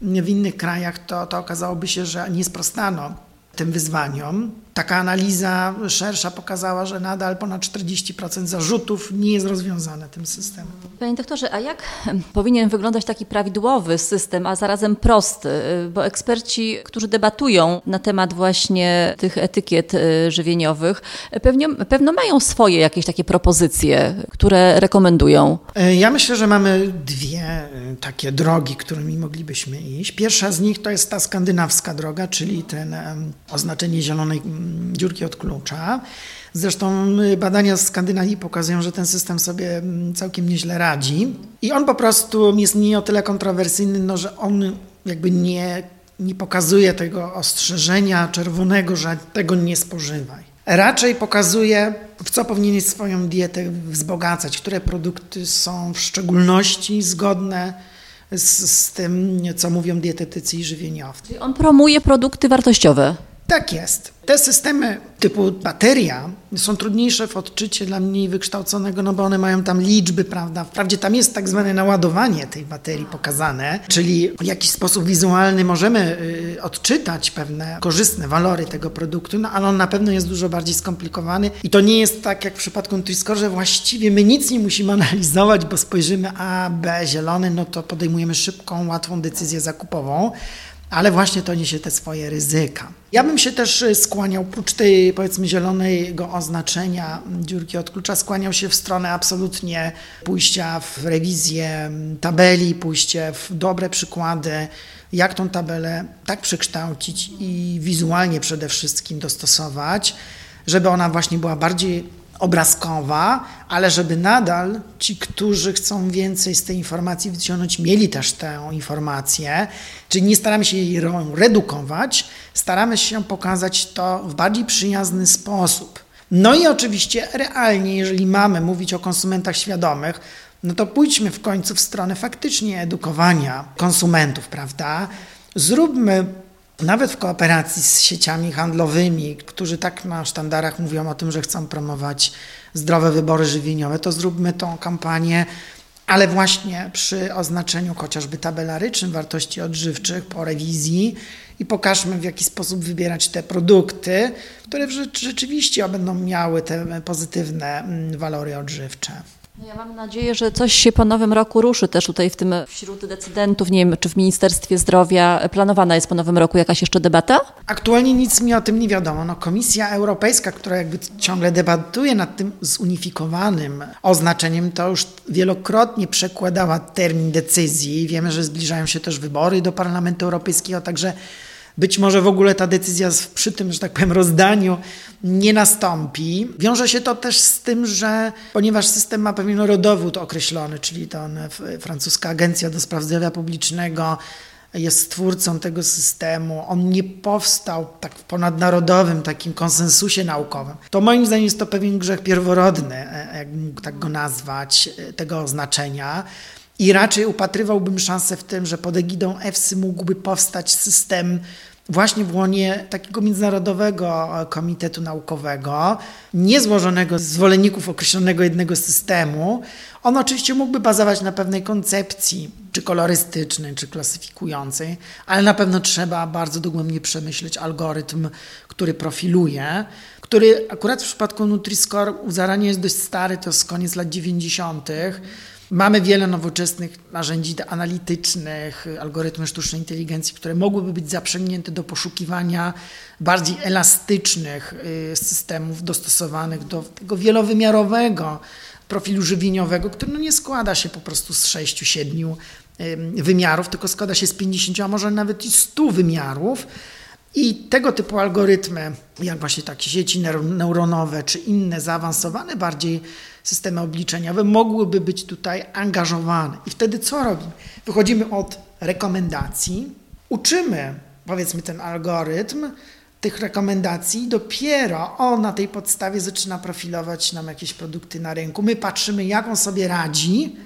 [SPEAKER 3] w innych krajach, to, to okazałoby się, że nie sprostano tym wyzwaniom. Taka analiza szersza pokazała, że nadal ponad 40% zarzutów nie jest rozwiązane tym systemem.
[SPEAKER 2] Panie doktorze, a jak powinien wyglądać taki prawidłowy system, a zarazem prosty? Bo eksperci, którzy debatują na temat właśnie tych etykiet y, żywieniowych, pewnie, pewno mają swoje jakieś takie propozycje, które rekomendują.
[SPEAKER 3] E, ja myślę, że mamy dwie e, takie drogi, którymi moglibyśmy iść. Pierwsza z nich to jest ta skandynawska droga, czyli ten oznaczenie zielonej dziurki od klucza. Zresztą y, badania z Skandynawii pokazują, że ten system sobie mm, całkiem nieźle radzi. I on po prostu jest nie o tyle kontrowersyjny, no, że on jakby nie, nie pokazuje tego ostrzeżenia czerwonego, że tego nie spożywaj. Raczej pokazuje, w co powinieneś swoją dietę wzbogacać, które produkty są w szczególności zgodne z, z tym, co mówią dietetycy i żywieniowcy.
[SPEAKER 2] On promuje produkty wartościowe.
[SPEAKER 3] Tak jest. Te systemy typu bateria są trudniejsze w odczycie dla mniej wykształconego, no bo one mają tam liczby, prawda? Wprawdzie tam jest tak zwane naładowanie tej baterii pokazane, czyli w jakiś sposób wizualny możemy y, odczytać pewne korzystne walory tego produktu, no ale on na pewno jest dużo bardziej skomplikowany i to nie jest tak jak w przypadku Nutri-Score, że właściwie my nic nie musimy analizować, bo spojrzymy A, B, zielony, no to podejmujemy szybką, łatwą decyzję zakupową ale właśnie to niesie te swoje ryzyka. Ja bym się też y, skłaniał, oprócz tej powiedzmy zielonego oznaczenia dziurki od klucza, skłaniał się w stronę absolutnie pójścia w rewizję tabeli, pójście w dobre przykłady, jak tą tabelę tak przekształcić i wizualnie przede wszystkim dostosować, żeby ona właśnie była bardziej obrazkowa, ale żeby nadal ci, którzy chcą więcej z tej informacji wyciągnąć, mieli też tę informację, czyli nie staramy się jej redukować, staramy się pokazać to w bardziej przyjazny sposób. No i oczywiście realnie, jeżeli mamy mówić o konsumentach świadomych, no to pójdźmy w końcu w stronę faktycznie edukowania konsumentów, prawda? Zróbmy nawet w kooperacji z sieciami handlowymi, którzy tak na sztandarach mówią o tym, że chcą promować zdrowe wybory żywieniowe, to zróbmy tą kampanię, ale właśnie przy oznaczeniu chociażby tabelarycznym wartości odżywczych po rewizji i pokażmy w jaki sposób wybierać te produkty, które rzeczywiście będą miały te pozytywne mm, walory odżywcze.
[SPEAKER 2] No ja mam nadzieję, że coś się po nowym roku ruszy też tutaj w tym wśród decydentów. Nie wiem, czy w Ministerstwie Zdrowia planowana jest po nowym roku jakaś jeszcze debata?
[SPEAKER 3] Aktualnie nic mi o tym nie wiadomo. No, Komisja Europejska, która jakby ciągle debatuje nad tym zunifikowanym oznaczeniem, to już wielokrotnie przekładała termin decyzji. Wiemy, że zbliżają się też wybory do Parlamentu Europejskiego, także być może w ogóle ta decyzja przy tym, że tak powiem, rozdaniu nie nastąpi. Wiąże się to też z tym, że ponieważ system ma pewien rodowód określony, czyli to francuska Agencja do Spraw Zdrowia Publicznego jest stwórcą tego systemu, on nie powstał tak w ponadnarodowym takim konsensusie naukowym, to moim zdaniem jest to pewien grzech pierworodny, e, jak mógł tak go nazwać, e, tego oznaczenia. I raczej upatrywałbym szansę w tym, że pod egidą EFSY mógłby powstać system właśnie w łonie takiego międzynarodowego komitetu naukowego, niezłożonego z zwolenników określonego jednego systemu. On oczywiście mógłby bazować na pewnej koncepcji, czy kolorystycznej, czy klasyfikującej, ale na pewno trzeba bardzo dogłębnie przemyśleć algorytm, który profiluje, który akurat w przypadku Nutri-Score u zarania jest dość stary, to jest koniec lat 90. Mamy wiele nowoczesnych narzędzi analitycznych, algorytmy sztucznej inteligencji, które mogłyby być zaprzęgnięte do poszukiwania bardziej elastycznych y, systemów dostosowanych do tego wielowymiarowego profilu żywieniowego, który no nie składa się po prostu z 6-7 wymiarów, tylko składa się z 50, a może nawet i 100 wymiarów. I tego typu algorytmy, jak właśnie takie sieci neuronowe czy inne zaawansowane bardziej systemy obliczeniowe mogłyby być tutaj angażowane. I wtedy co robimy? Wychodzimy od rekomendacji, uczymy, powiedzmy, ten algorytm tych rekomendacji, dopiero on na tej podstawie zaczyna profilować nam jakieś produkty na rynku. My patrzymy, jak on sobie radzi,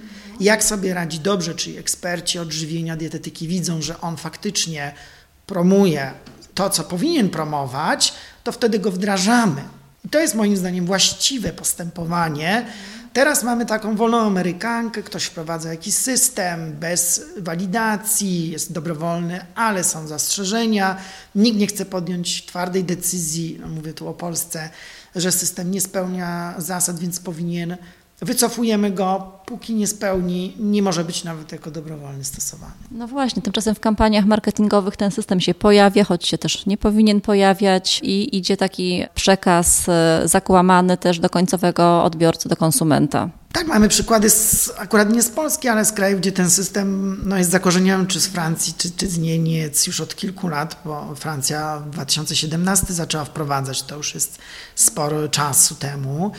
[SPEAKER 3] jak sobie radzi dobrze, czyli eksperci odżywienia, dietetyki widzą, że on faktycznie promuje to, co powinien promować, to wtedy go wdrażamy. I to jest moim zdaniem właściwe postępowanie, Teraz mamy taką wolną amerykankę, ktoś wprowadza jakiś system bez walidacji, jest dobrowolny, ale są zastrzeżenia. Nikt nie chce podjąć twardej decyzji, no mówię tu o Polsce, że system nie spełnia zasad, więc powinien wycofujemy go, póki nie spełni, nie może być nawet jako dobrowolny stosowany.
[SPEAKER 2] No właśnie, tymczasem w kampaniach marketingowych ten system się pojawia, choć się też nie powinien pojawiać i idzie taki przekaz e, zakłamany też do końcowego odbiorcy, do konsumenta.
[SPEAKER 3] Tak, mamy przykłady z, akurat nie z Polski, ale z krajów, gdzie ten system no, jest zakorzeniony, czy z Francji, czy, czy z Niemiec już od kilku lat, bo Francja w 2017 zaczęła wprowadzać, to już jest sporo czasu temu.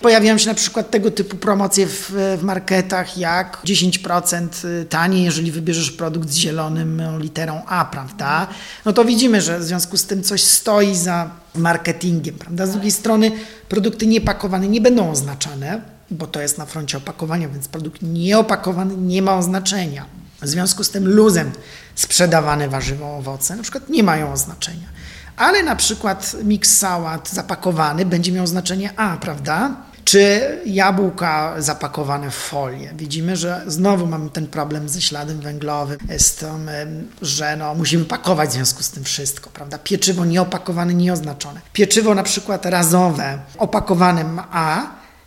[SPEAKER 3] Pojawiają się na przykład tego typu promocje w, w marketach jak 10% taniej, jeżeli wybierzesz produkt z zielonym literą A, prawda? No to widzimy, że w związku z tym coś stoi za marketingiem, prawda? Z drugiej strony produkty niepakowane nie będą oznaczane, bo to jest na froncie opakowania, więc produkt nieopakowany nie ma oznaczenia. W związku z tym luzem sprzedawane warzywo, owoce na przykład nie mają oznaczenia. Ale na przykład miks sałat zapakowany będzie miał znaczenie A, prawda? Czy jabłka zapakowane w folię. Widzimy, że znowu mamy ten problem ze śladem węglowym, z tym, że no, musimy pakować w związku z tym wszystko, prawda? Pieczywo nieopakowane, nieoznaczone. Pieczywo na przykład razowe opakowane A,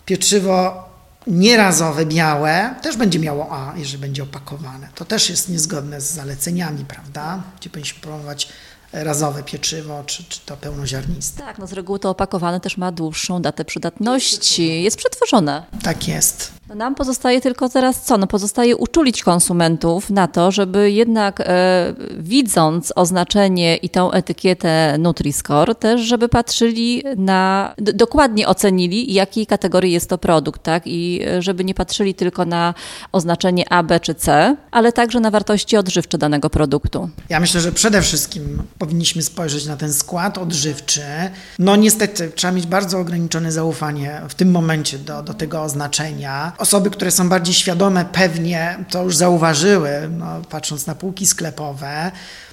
[SPEAKER 3] pieczywo nierazowe, białe też będzie miało A, jeżeli będzie opakowane. To też jest niezgodne z zaleceniami, prawda? Gdzie powinniśmy promować razowe pieczywo, czy, czy to pełnoziarniste.
[SPEAKER 2] Tak, no z reguły to opakowane też ma dłuższą datę przydatności, jest przetworzone.
[SPEAKER 3] Tak jest.
[SPEAKER 2] No nam pozostaje tylko teraz co? No pozostaje uczulić konsumentów na to, żeby jednak e, widząc oznaczenie i tą etykietę Nutri-Score, też żeby patrzyli na, dokładnie ocenili, jakiej kategorii jest to produkt, tak? I e, żeby nie patrzyli tylko na oznaczenie A, B czy C, ale także na wartości odżywcze danego produktu.
[SPEAKER 3] Ja myślę, że przede wszystkim powinniśmy spojrzeć na ten skład odżywczy. No niestety trzeba mieć bardzo ograniczone zaufanie w tym momencie do, do tego oznaczenia. Osoby, które są bardziej świadome, pewnie to już zauważyły, no, patrząc na półki sklepowe.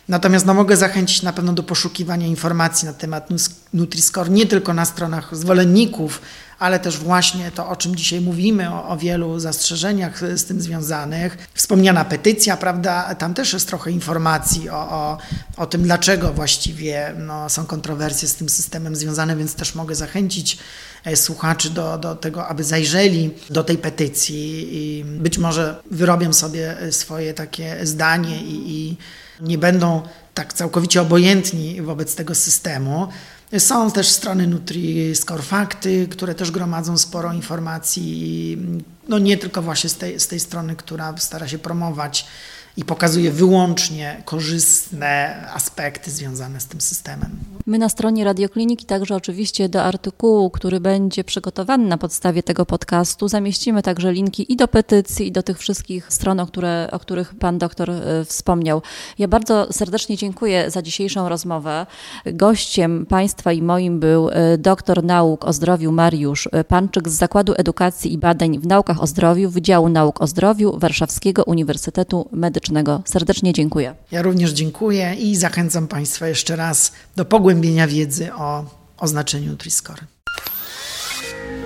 [SPEAKER 3] Natomiast no, mogę zachęcić na pewno do poszukiwania informacji na temat Nutri-Score nie tylko na stronach zwolenników, ale też właśnie to, o czym dzisiaj mówimy, o, o, wielu zastrzeżeniach z tym związanych. Wspomniana petycja, prawda, tam też jest trochę informacji o, o, o tym, dlaczego właściwie no, są kontrowersje z tym systemem związane, więc też mogę zachęcić e, słuchaczy do, do tego, aby zajrzeli do tej petycji i być może wyrobią sobie e, swoje takie zdanie i, i nie będą tak całkowicie obojętni wobec tego systemu. Są też strony Nutri-Score Fakty, które też gromadzą sporo informacji, no nie tylko właśnie z tej, z tej strony, która stara się promować i pokazuje wyłącznie korzystne aspekty związane z tym systemem.
[SPEAKER 2] My na stronie Radiokliniki także oczywiście do artykułu, który będzie przygotowany na podstawie tego podcastu, zamieścimy także linki i do petycji, i do tych wszystkich stron, o, które, o których pan doktor e, wspomniał. Ja bardzo serdecznie dziękuję za dzisiejszą rozmowę. Gościem państwa i moim był e, doktor nauk o zdrowiu Mariusz e, Panczyk z Zakładu Edukacji i Badań w Naukach o Zdrowiu Wydziału Nauk o Zdrowiu Warszawskiego Uniwersytetu Medycznego. Serdecznie dziękuję.
[SPEAKER 3] Ja również dziękuję i zachęcam Państwa jeszcze raz do pogłębienia wiedzy o oznaczeniu Nutri-Score.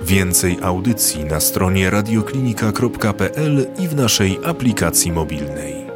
[SPEAKER 1] Więcej audycji na stronie radioklinika.pl i w naszej aplikacji mobilnej.